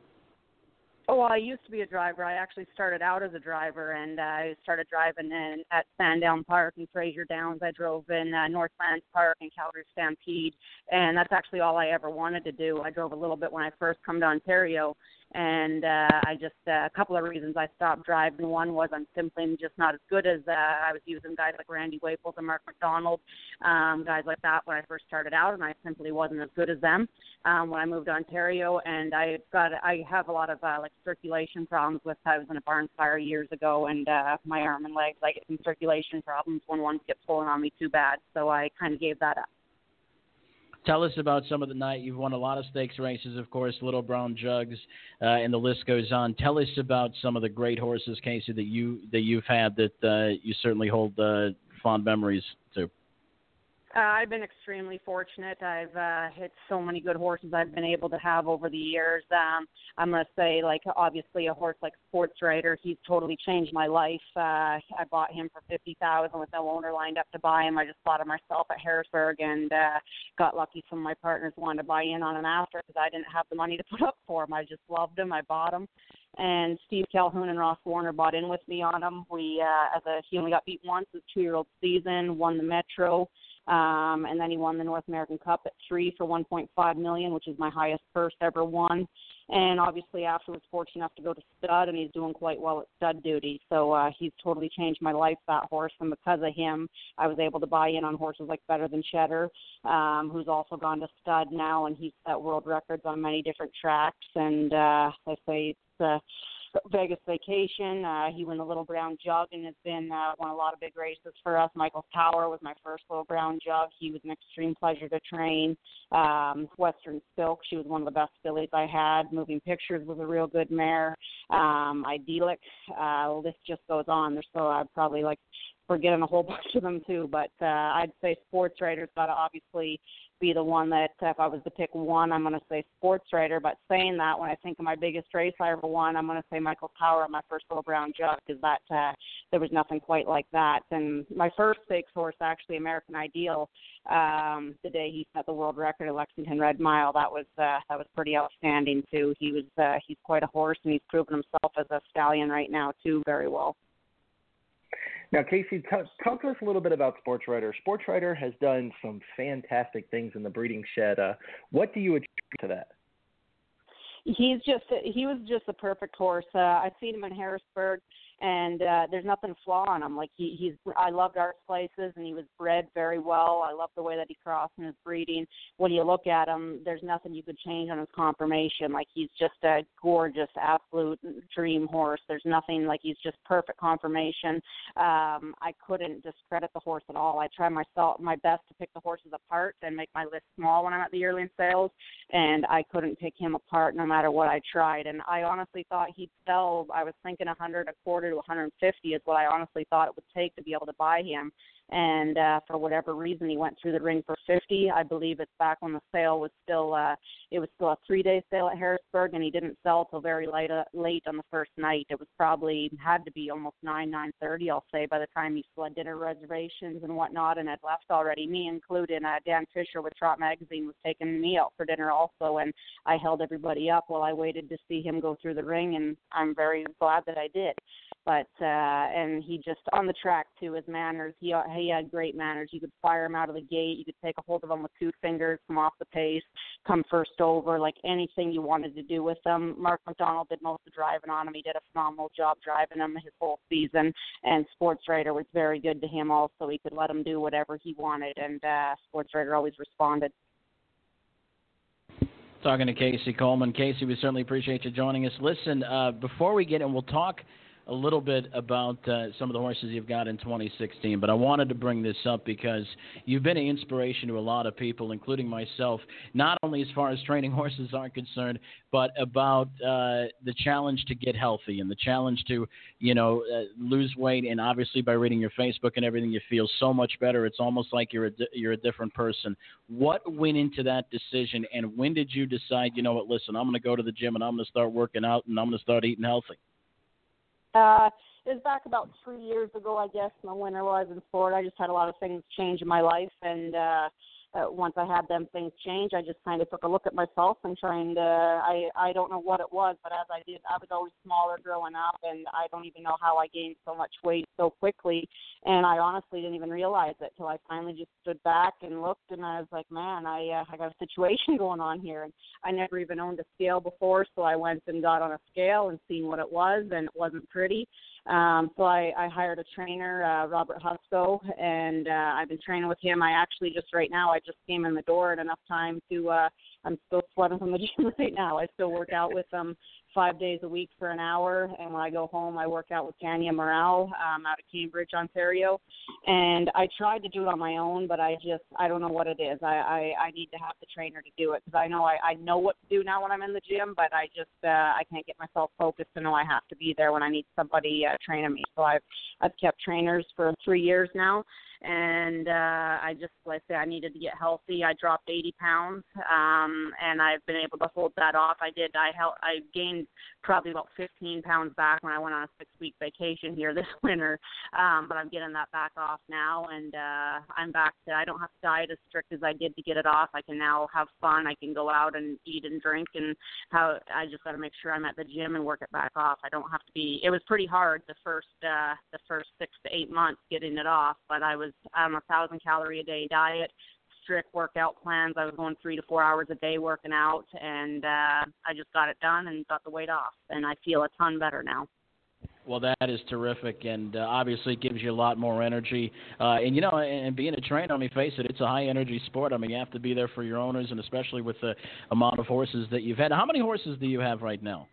Oh, well, I used to be a driver. I actually started out as a driver, and uh, I started driving in at Sandown Park and Fraser Downs. I drove in uh, Northlands Park and Calgary Stampede, and that's actually all I ever wanted to do. I drove a little bit when I first come to Ontario, and uh, I just uh, a couple of reasons I stopped driving. One was I'm simply just not as good as uh, I was using guys like Randy Waples and Mark MacDonald, um, guys like that when I first started out, and I simply wasn't as good as them um, when I moved to Ontario. And I got I have a lot of uh, like circulation problems with. I was in a barn fire years ago, and uh, my arm and legs I get some circulation problems when one gets pulling on me too bad. So I kind of gave that up. Tell us about some of the night. You've won a lot of stakes races, of course, Little Brown Jugs, uh, and the list goes on. Tell us about some of the great horses, Casie, that you that you've had that uh, you certainly hold uh, fond memories. Uh, I've been extremely fortunate. I've uh, hit so many good horses I've been able to have over the years. Um, I'm going to say, like, obviously, a horse like Sportswriter, he's totally changed my life. Uh, I bought him for fifty thousand with no owner lined up to buy him. I just bought him myself at Harrisburg and uh, got lucky. Some of my partners wanted to buy in on him after because I didn't have the money to (laughs) put up for him. I just loved him. I bought him and Steve Calhoun and Ross Warner bought in with me on him. We, uh, as a, he only got beat once his two-year-old season, won the Metro, um, and then he won the North American Cup at three for 1.5 million, which is my highest purse ever won. And obviously, after was fortunate enough to go to stud, and he's doing quite well at stud duty. So uh, he's totally changed my life. That horse, and because of him, I was able to buy in on horses like Better Than Cheddar, um, who's also gone to stud now, and he's set world records on many different tracks. And uh, I say it's uh, Vegas Vacation. Uh, he won the Little Brown Jug and has been uh, won a lot of big races for us. Michael's Power was my first Little Brown Jug. He was an extreme pleasure to train. Um, Western Silk, she was one of the best fillies I had. Moving Pictures was a real good mare. Um, Idyllic, uh, list just goes on. There's so I'd probably like forgetting a whole (laughs) bunch of them too. But uh, I'd say Sportswriter's got to obviously be the one that if I was to pick one, I'm going to say Sportswriter. But saying that, when I think of my biggest race I ever won, I'm going to say Michael Power, my first little brown jug, because that uh, there was nothing quite like that. And my first stakes horse, actually American Ideal, um, the day he set the world record at Lexington Red Mile, that was uh, that was pretty outstanding too. He was uh, he's quite a horse, and he's proven himself as a stallion right now too very well. Now, Casie, t- talk to us a little bit about Sportswriter. Sports Writer has done some fantastic things in the breeding shed. Uh, what do you attribute to that? He's just he was just a perfect horse. Uh, I've seen him in Harrisburg and uh there's nothing flaw on him. Like he he's i loved Arts Places and he was bred very well. I love the way that he crossed in his breeding. When you look at him there's nothing you could change on his conformation. Like he's just a gorgeous absolute dream horse. There's nothing like he's just perfect conformation. Um i couldn't discredit the horse at all. I try myself my best to pick the horses apart and make my list small when i'm at the yearling sales and i couldn't pick him apart no matter what i tried. And i honestly thought he'd sell i was thinking a hundred a quarter to 150 is what I honestly thought it would take to be able to buy him and uh, for whatever reason he went through the ring for 50. I believe it's back when the sale was still uh, it was still a three day sale at Harrisburg, and he didn't sell till very late uh, late on the first night. It was probably had to be almost nine nine thirty, I'll say, by the time he had dinner reservations and whatnot, and had left already. Me included, uh, Dan Fisher with Trot Magazine was taking me out for dinner also, and I held everybody up while I waited to see him go through the ring, and I'm very glad that I did. But uh, and he just on the track too, his manners. He he had great manners. You could fire him out of the gate. You could take a hold of him with two fingers, come off the pace, come first over, like anything you wanted to do with him. Mark MacDonald did most of the driving on him. He did a phenomenal job driving him his whole season. And Sportswriter was very good to him also. He could let him do whatever he wanted, and uh, Sportswriter always responded. Talking to Casie Coleman. Casie, we certainly appreciate you joining us. Listen, uh, before we get in, we'll talk – a little bit about uh, some of the horses you've got in 2016, but I wanted to bring this up because you've been an inspiration to a lot of people, including myself, not only as far as training (laughs) horses are concerned, but about uh, the challenge to get healthy and the challenge to, you know, uh, lose weight. And obviously, by reading your Facebook and everything, you feel so much better. It's almost like you're a di- you're a different person. What went into that decision, and when did you decide? You know what? Listen, I'm going to go to the gym and I'm going to start working out and I'm going to start eating healthy. Uh, it was back about three years ago, I guess, the winter I was in Florida. I just had a lot of things change in my life, and uh, uh, once I had them things change, I just kind of took a look at myself and trying to. I I don't know what it was, but as I did, I was always smaller growing up, and I don't even know how I gained so much weight so quickly. And I honestly didn't even realize it till I finally just stood back and looked, and I was like, man, I uh, I got a situation (laughs) going on here, and I never even owned a scale before, so I went and got on a scale and seen what it was, and it wasn't pretty. Um, so I, I hired a trainer, uh, Robert Husko, and uh, I've been training with him. I actually just right now I just came in the door at enough time to. uh I'm still sweating from the (laughs) gym right now. I still work out with them five days a week for an hour, and when I go home, I work out with Tanya Morrell um, out of Cambridge, Ontario. And I tried to do it on my own, but I just I don't know what it is. I I, I need to have the trainer to do it because I know I I know what to do now when I'm in the gym, but I just uh, I can't get myself focused to know I have to be there when I need somebody uh, training me. So I've I've kept trainers for three years now and uh I just like I said I needed to get healthy. I dropped 80 pounds um and I've been able to hold that off. I did I held I gained probably about 15 pounds back when I went on a 6 week vacation here (laughs) this winter. Um but I'm getting that back off now and uh I'm back to I don't have to diet as strict as I did to get it off. I can now have fun. I can go out and eat and drink and how I just got to make sure I'm at the gym and work it back off. I don't have to be it was pretty hard the first uh the first 6 to 8 months getting it off, but I was was on a thousand calorie a day diet, strict workout plans. I was going three to four hours a day working out, and uh, I just got it done and got the weight off, and I feel a ton better now. Well, that is terrific, and uh, obviously it gives you a lot more energy. Uh, and you know, and being a trainer, I mean, face it, it's a high energy sport. I mean, you have to be there for your owners, and especially with the amount of horses that you've had. How many horses do you have right now?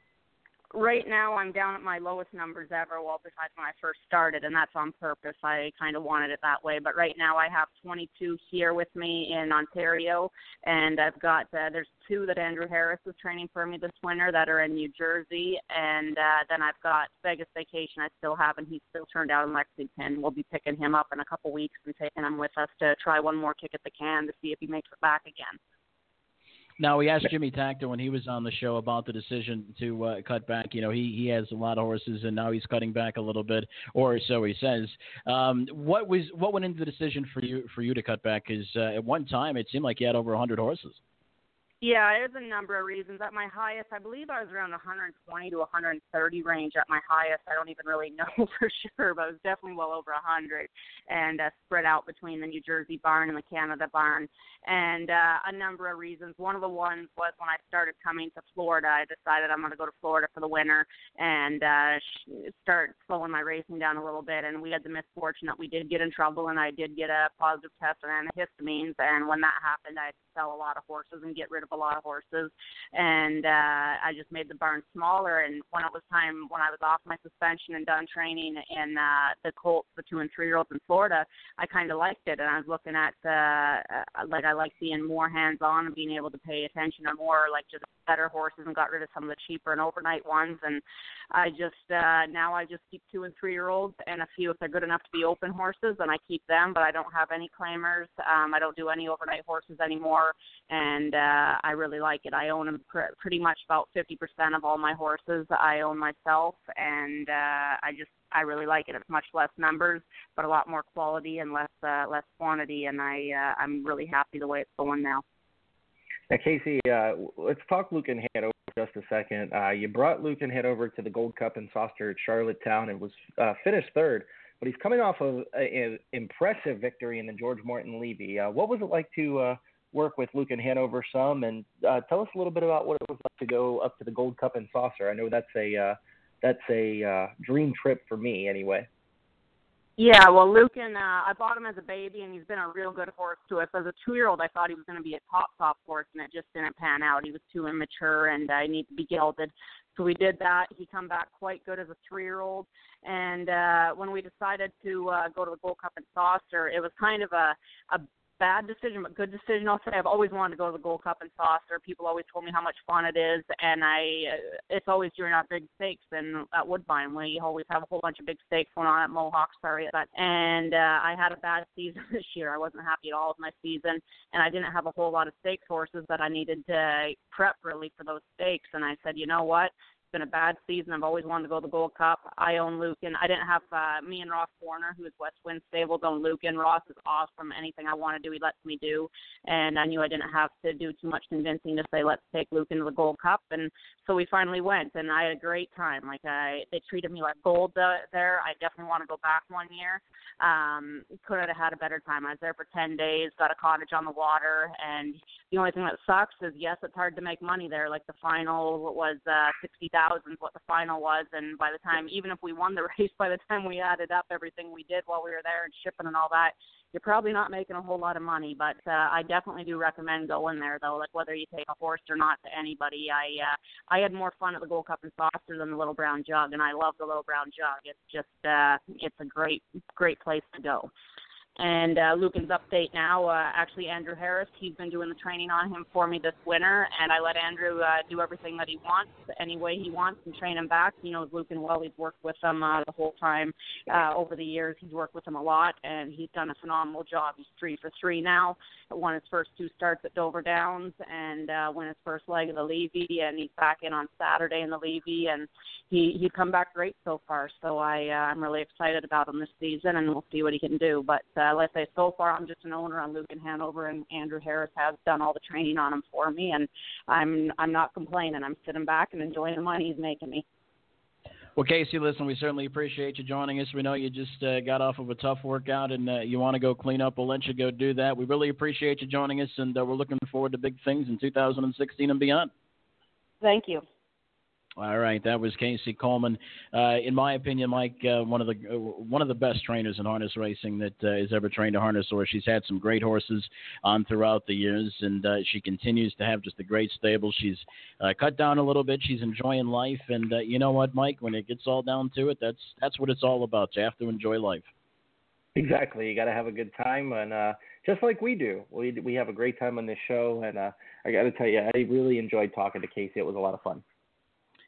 Right now I'm down at my lowest numbers ever. Well, besides when I first started, and that's on purpose. I kind of wanted it that way. But right now I have 22 here with me in Ontario, and I've got uh, there's two that Andrew Harris is training for me this winter that are in New Jersey, and uh, then I've got Vegas Vacation. I still have, and he's still turned out in Lexington. We'll be picking him up in a couple weeks and taking him with us to try one more kick at the can to see if he makes it back again. Now we asked Jimmy Takter when he was on the show about the decision to uh, cut back. You know, he he has a lot of horses, and now he's cutting back a little bit, or so he says. Um, what was what went into the decision for you for you to cut back? Because uh, at one time it seemed like you had over 100 horses. Yeah, there's a number of reasons. At my highest, I believe I was around 120 to 130 range at my highest. I don't even really (laughs) know for sure, but it was definitely well over 100 and uh, spread out between the New Jersey barn and the Canada barn. And uh, a number of reasons. One of the ones was when I started coming to Florida, I decided I'm going to go to Florida for the winter and uh, start slowing my racing down a little bit. And we had the misfortune that we did get in trouble, and I did get a positive test on antihistamines. And when that happened, I sell a lot of horses and get rid of a lot of horses, and uh, I just made the barn smaller. And when it was time, when I was off my suspension and done training in uh, the colts, the two and three year olds in Florida, I kind of liked it, and I was looking at uh, like I like being more hands on and being able to pay attention to more like just better horses and got rid of some of the cheaper and overnight ones. And I just uh, now I just keep two and three year olds and a few if they're good enough to be open horses, and I keep them. But I don't have any claimers. Um, I don't do any overnight horses anymore, and uh, I really like it. I own pr- pretty much about 50% of all my horses. I own myself, and uh, I just I really like it. It's much less numbers, but a lot more quality and less uh, less quantity, and I uh, I'm really happy the way it's going now. Now, Casie, uh, let's talk Lucan Hanover just a second. Uh, you brought Lucan Hanover to the Gold Cup and Saucer at Charlottetown and was uh, finished third, but he's coming off of an impressive victory in the George Morton Levy. Uh, what was it like to uh, work with Lucan Hanover some, and uh, tell us a little bit about what it was like to go up to the Gold Cup and Saucer. I know that's a uh, that's a uh, dream trip for me, anyway. Yeah, well, Lucan, uh, I bought him as a baby, and he's been a real good horse to us. As a two-year-old, I thought he was going to be a top, top horse, and it just didn't pan out. He was too immature, and I uh, need to be gelded. So we did that. He come back quite good as a three-year-old, and uh, when we decided to uh, go to the Gold Cup and Saucer, it was kind of a a bad decision, but good decision. I'll say I've always wanted to go to the Gold Cup and Saucer. People always told me how much fun it is, and I uh, it's always during our big stakes and at Woodbine. We always have a whole bunch of big stakes going on at Mohawk. Sorry, that and uh, I had a bad (laughs) season this year. I wasn't happy at all with my season, and I didn't have a whole lot of stakes horses that I needed to prep really for those stakes. And I said, you know what? Been a bad season. I've always wanted to go to the Gold Cup. I own Lucan. I didn't have uh, me and Ross Warner, who is West Wind Stables, own Lucan. Ross is awesome. Anything I want to do, he lets me do. And I knew I didn't have to do too much convincing to say let's take Lucan to the Gold Cup. And so we finally went, and I had a great time. Like I, they treated me like gold there. I definitely want to go back one year. Um, couldn't have had a better time. I was there for ten days, got a cottage on the water, and the only thing that sucks is yes, it's hard to make money there. Like the final was uh, sixty thousand, what the final was, and by the time, even if we won the (laughs) race, by the time we added up everything we did while we were there and shipping and all that, you're probably not making a whole lot of money. But uh, I definitely do recommend going there, though. Like whether you take a horse or not to anybody, I uh, I had more fun at the Gold Cup and Saucer than the Little Brown Jug, and I love the Little Brown Jug. It's just uh, it's a great great place to go. And uh, Lucan's update now, uh, actually Andrew Harris, he's been doing the training on him for me this winter, and I let Andrew uh, do everything that he wants, any way he wants, and train him back. He knows Lucan well. He's worked with him uh, the whole time uh, over the years. He's worked with him a lot, and he's done a phenomenal job. He's three for three now. Won his first two starts at Dover Downs, and uh, won his first leg of the Levy, and he's back in on Saturday in the Levy, and he he's come back great so far. So I uh, I'm really excited about him this season, and we'll see what he can do. But uh, uh, let's say so far I'm just an owner on Lucan Hanover, and Andrew Harris has done all the training on him for me, and I'm I'm not complaining. I'm sitting back and enjoying the money he's making me. Well, Casie, listen, we certainly appreciate you joining us. We know you just uh, got off of a tough workout and uh, you want to go clean up. We'll let you go do that. We really appreciate you joining us, and uh, we're looking forward to big things in 2016 and beyond. Thank you. All right, that was Casie Coleman. Uh, in my opinion, Mike, uh, one of the uh, one of the best trainers in harness racing that uh, has ever trained a harness horse. She's had some great horses on throughout the years, and uh, she continues to have just a great stable. She's uh, cut down a little bit. She's enjoying life, and you know what, Mike? When it gets all down to it, that's that's what it's all about. You have to enjoy life. Exactly. You got to have a good time, and just like we do, we we have a great time on this show. And I got to tell you, I really enjoyed talking to Casie. It was a lot of fun.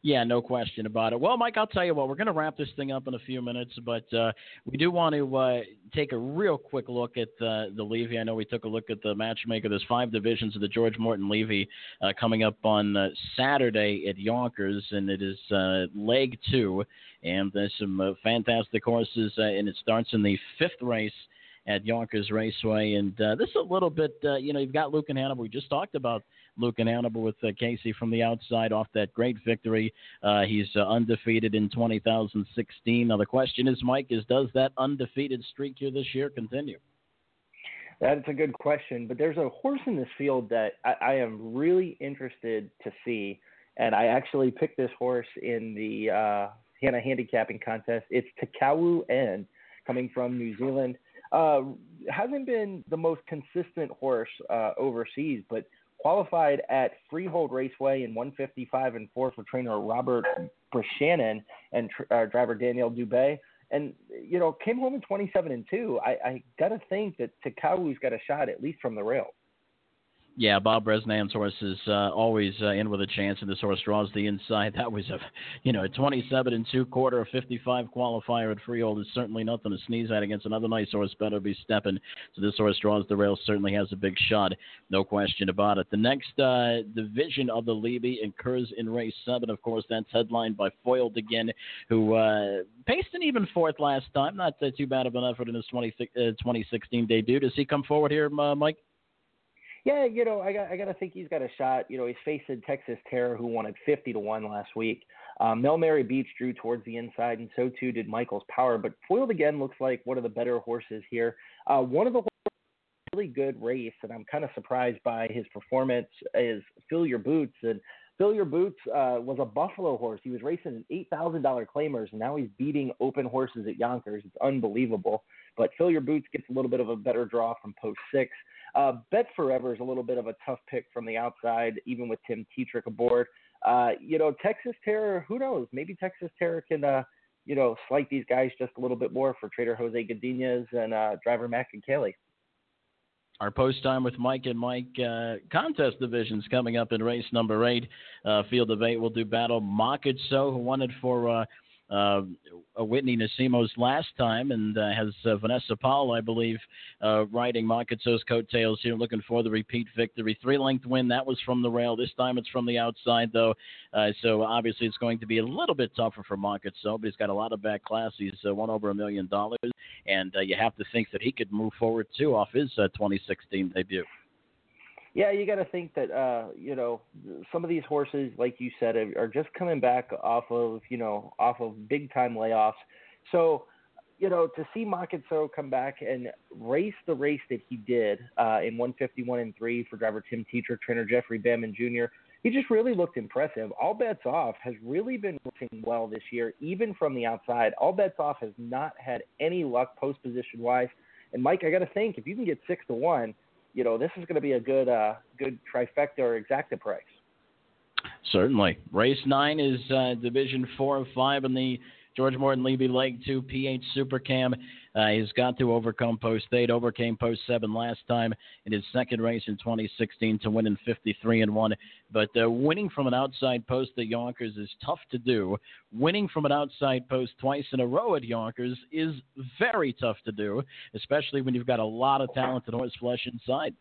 Yeah, no question about it. Well, Mike, I'll tell you what, we're going to wrap this thing up in a few minutes, but uh, we do want to uh, take a real quick look at uh, the Levy. I know we took a look at the matchmaker. There's five divisions of the George Morton Levy uh, coming up on uh, Saturday at Yonkers, and it is uh, leg two, and there's some fantastic horses, and it starts in the fifth race at Yonkers Raceway. And uh, this is a little bit, uh, you know, you've got Lucan Hanover. We just talked about Lucan Hanover with uh, Casie from the outside off that great victory. Uh, he's uh, undefeated in 2016. Now the question is, Mike, is does that undefeated streak here this year continue? That's a good question, but there's a horse in this field that I, I am really interested to see, and I actually picked this horse in the uh, Hannah handicapping contest. It's Takau N, coming from New Zealand. Uh, hasn't been the most consistent horse uh, overseas, but qualified at Freehold Raceway in 155 and 4 for trainer Robert Bresnahan and tr- uh, driver Daniel Dubé. And, you know, came home in 27 and 2. I, I got to think that Takau's got a shot, at least from the rail. Yeah, Bob Bresnahan's horse is uh, always uh, in with a chance, and this horse draws the inside. (laughs) That was a, you know, a 27 and two quarter, a 55 qualifier at Freehold is certainly nothing to sneeze at against another nice horse. Better be stepping. So this horse draws the rail, certainly has a big shot, no question about it. The next uh, division of the Levy occurs in race seven. Of course, that's headlined by Foiled again, who uh, paced an even fourth last time. Not uh, too bad of an effort in his 20, 2016 uh, debut. Does he come forward here, Mike? Yeah, you know, I got I got to think he's got a shot. You know, he's facing Texas Terror, who won at 50 to one last week. Um, Mel Mary Beach drew towards the inside, and so too did Michael's Power. But Foiled again looks like one of the better horses here. Uh, one of the really good race, and I'm kind of surprised by his performance. Is Fill Your Boots, and Fill Your Boots uh, was a Buffalo horse. He was racing eight thousand dollar claimers, and now he's beating open horses at Yonkers. It's unbelievable. But Fill Your Boots gets a little bit of a better draw from post six. Uh, Bet Forever is a little bit of a tough pick from the outside, even with Tim Tetrick aboard. Uh, you know, Texas Terror, who knows? Maybe Texas Terror can, uh, you know, slight these guys just a little bit more for trader Jose Godinez and uh, driver and Kelly. Our post time with Mike and Mike uh, contest divisions coming up in race number eight. Uh, field of eight will do battle So, who it for uh, uh, Whitney Nasimos last time and uh, has uh, Vanessa Powell, I believe, uh, riding Makitso's coattails here, looking for the repeat victory. Three length win, that was from the rail. This time it's from the outside, though. Uh, so obviously it's going to be a little bit tougher for Makitso, but he's got a lot of back class. He's uh, won over a million dollars, and uh, you have to think that he could move forward too off his uh, 2016 debut. Yeah, you got to think that uh, you know some of these horses, like you said, are just coming back off of you know off of big time layoffs. So you know to see Makitso come back and race the race that he did uh, in 151 and three for driver Tim Tetrick, trainer Jeffrey Bamond Jr. He just really looked impressive. All bets off has really been working well this year, even from the outside. All bets off has not had any luck post position wise. And Mike, I got to think if you can get six to one you know, this is going to be a good, uh, good trifecta or exacta price. Certainly. Race nine is uh, Division four of five in the George Morton Levy Leg 2 PH Supercam. Uh, he's got to overcome post 8, overcame post 7 last time in his second race in 2016 to win in 53 and 1. But uh, winning from an outside post at Yonkers is tough to do. Winning from an outside post twice in a row at Yonkers is very tough to do, especially when you've got a lot of talented horse flesh inside.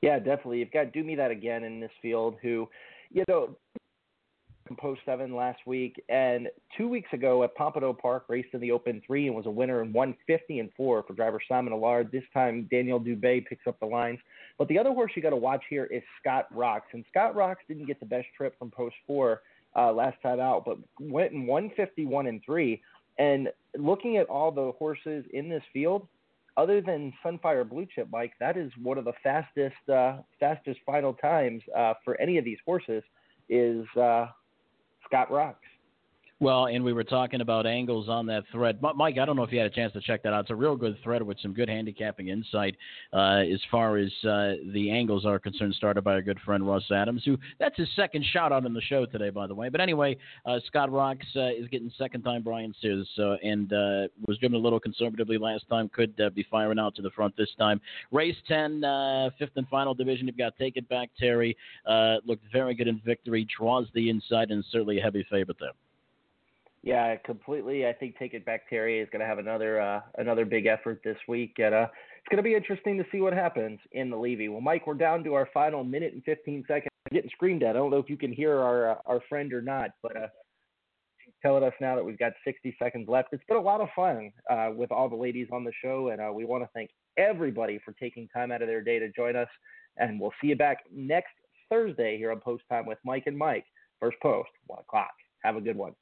Yeah, definitely. You've got Do Me That Again in this field who, you know, Post Seven last week, and two weeks ago at Pompano Park, raced in the Open Three and was a winner in 150 and four for driver Simon Allard. This time, Daniel Dubé picks up the lines. But the other horse you got to watch here is Scott Rocks, and Scott Rocks didn't get the best trip from Post Four uh, last time out, but went in 151 and three. And looking at all the horses in this field, other than Sunfire Blue Chip, Mike, that is one of the fastest uh, fastest final times uh, for any of these horses. Is uh, Scott Rocks. Well, and we were talking about angles on that thread. Mike, I don't know if you had a chance to check that out. It's a real good thread with some good handicapping insight uh, as far as uh, the angles are concerned, started by our good friend Russ Adams, who that's his second shout out on the show today, by the way. But anyway, uh, Scott Rocks uh, is getting second time Brian Sears uh, and uh, was driven a little conservatively last time, could be firing out to the front this time. Race 10, fifth and final division. You've got Take It Back Terry. looked very good in victory, draws the inside, and certainly a heavy favorite there. Yeah, completely. I think Take It Back Terry is going to have another uh, another big effort this week, and uh, it's going to be interesting to see what happens in the Levy. Well, Mike, we're down to our final minute and 15 seconds. I'm getting screamed at. I don't know if you can hear our uh, our friend or not, but uh, telling us now that we've got 60 seconds left. It's been a lot of fun uh, with all the ladies on the show, and uh, we want to thank everybody for taking time out of their day to join us. And we'll see you back next Thursday here on Post Time with Mike and Mike. First post, one o'clock. Have a good one.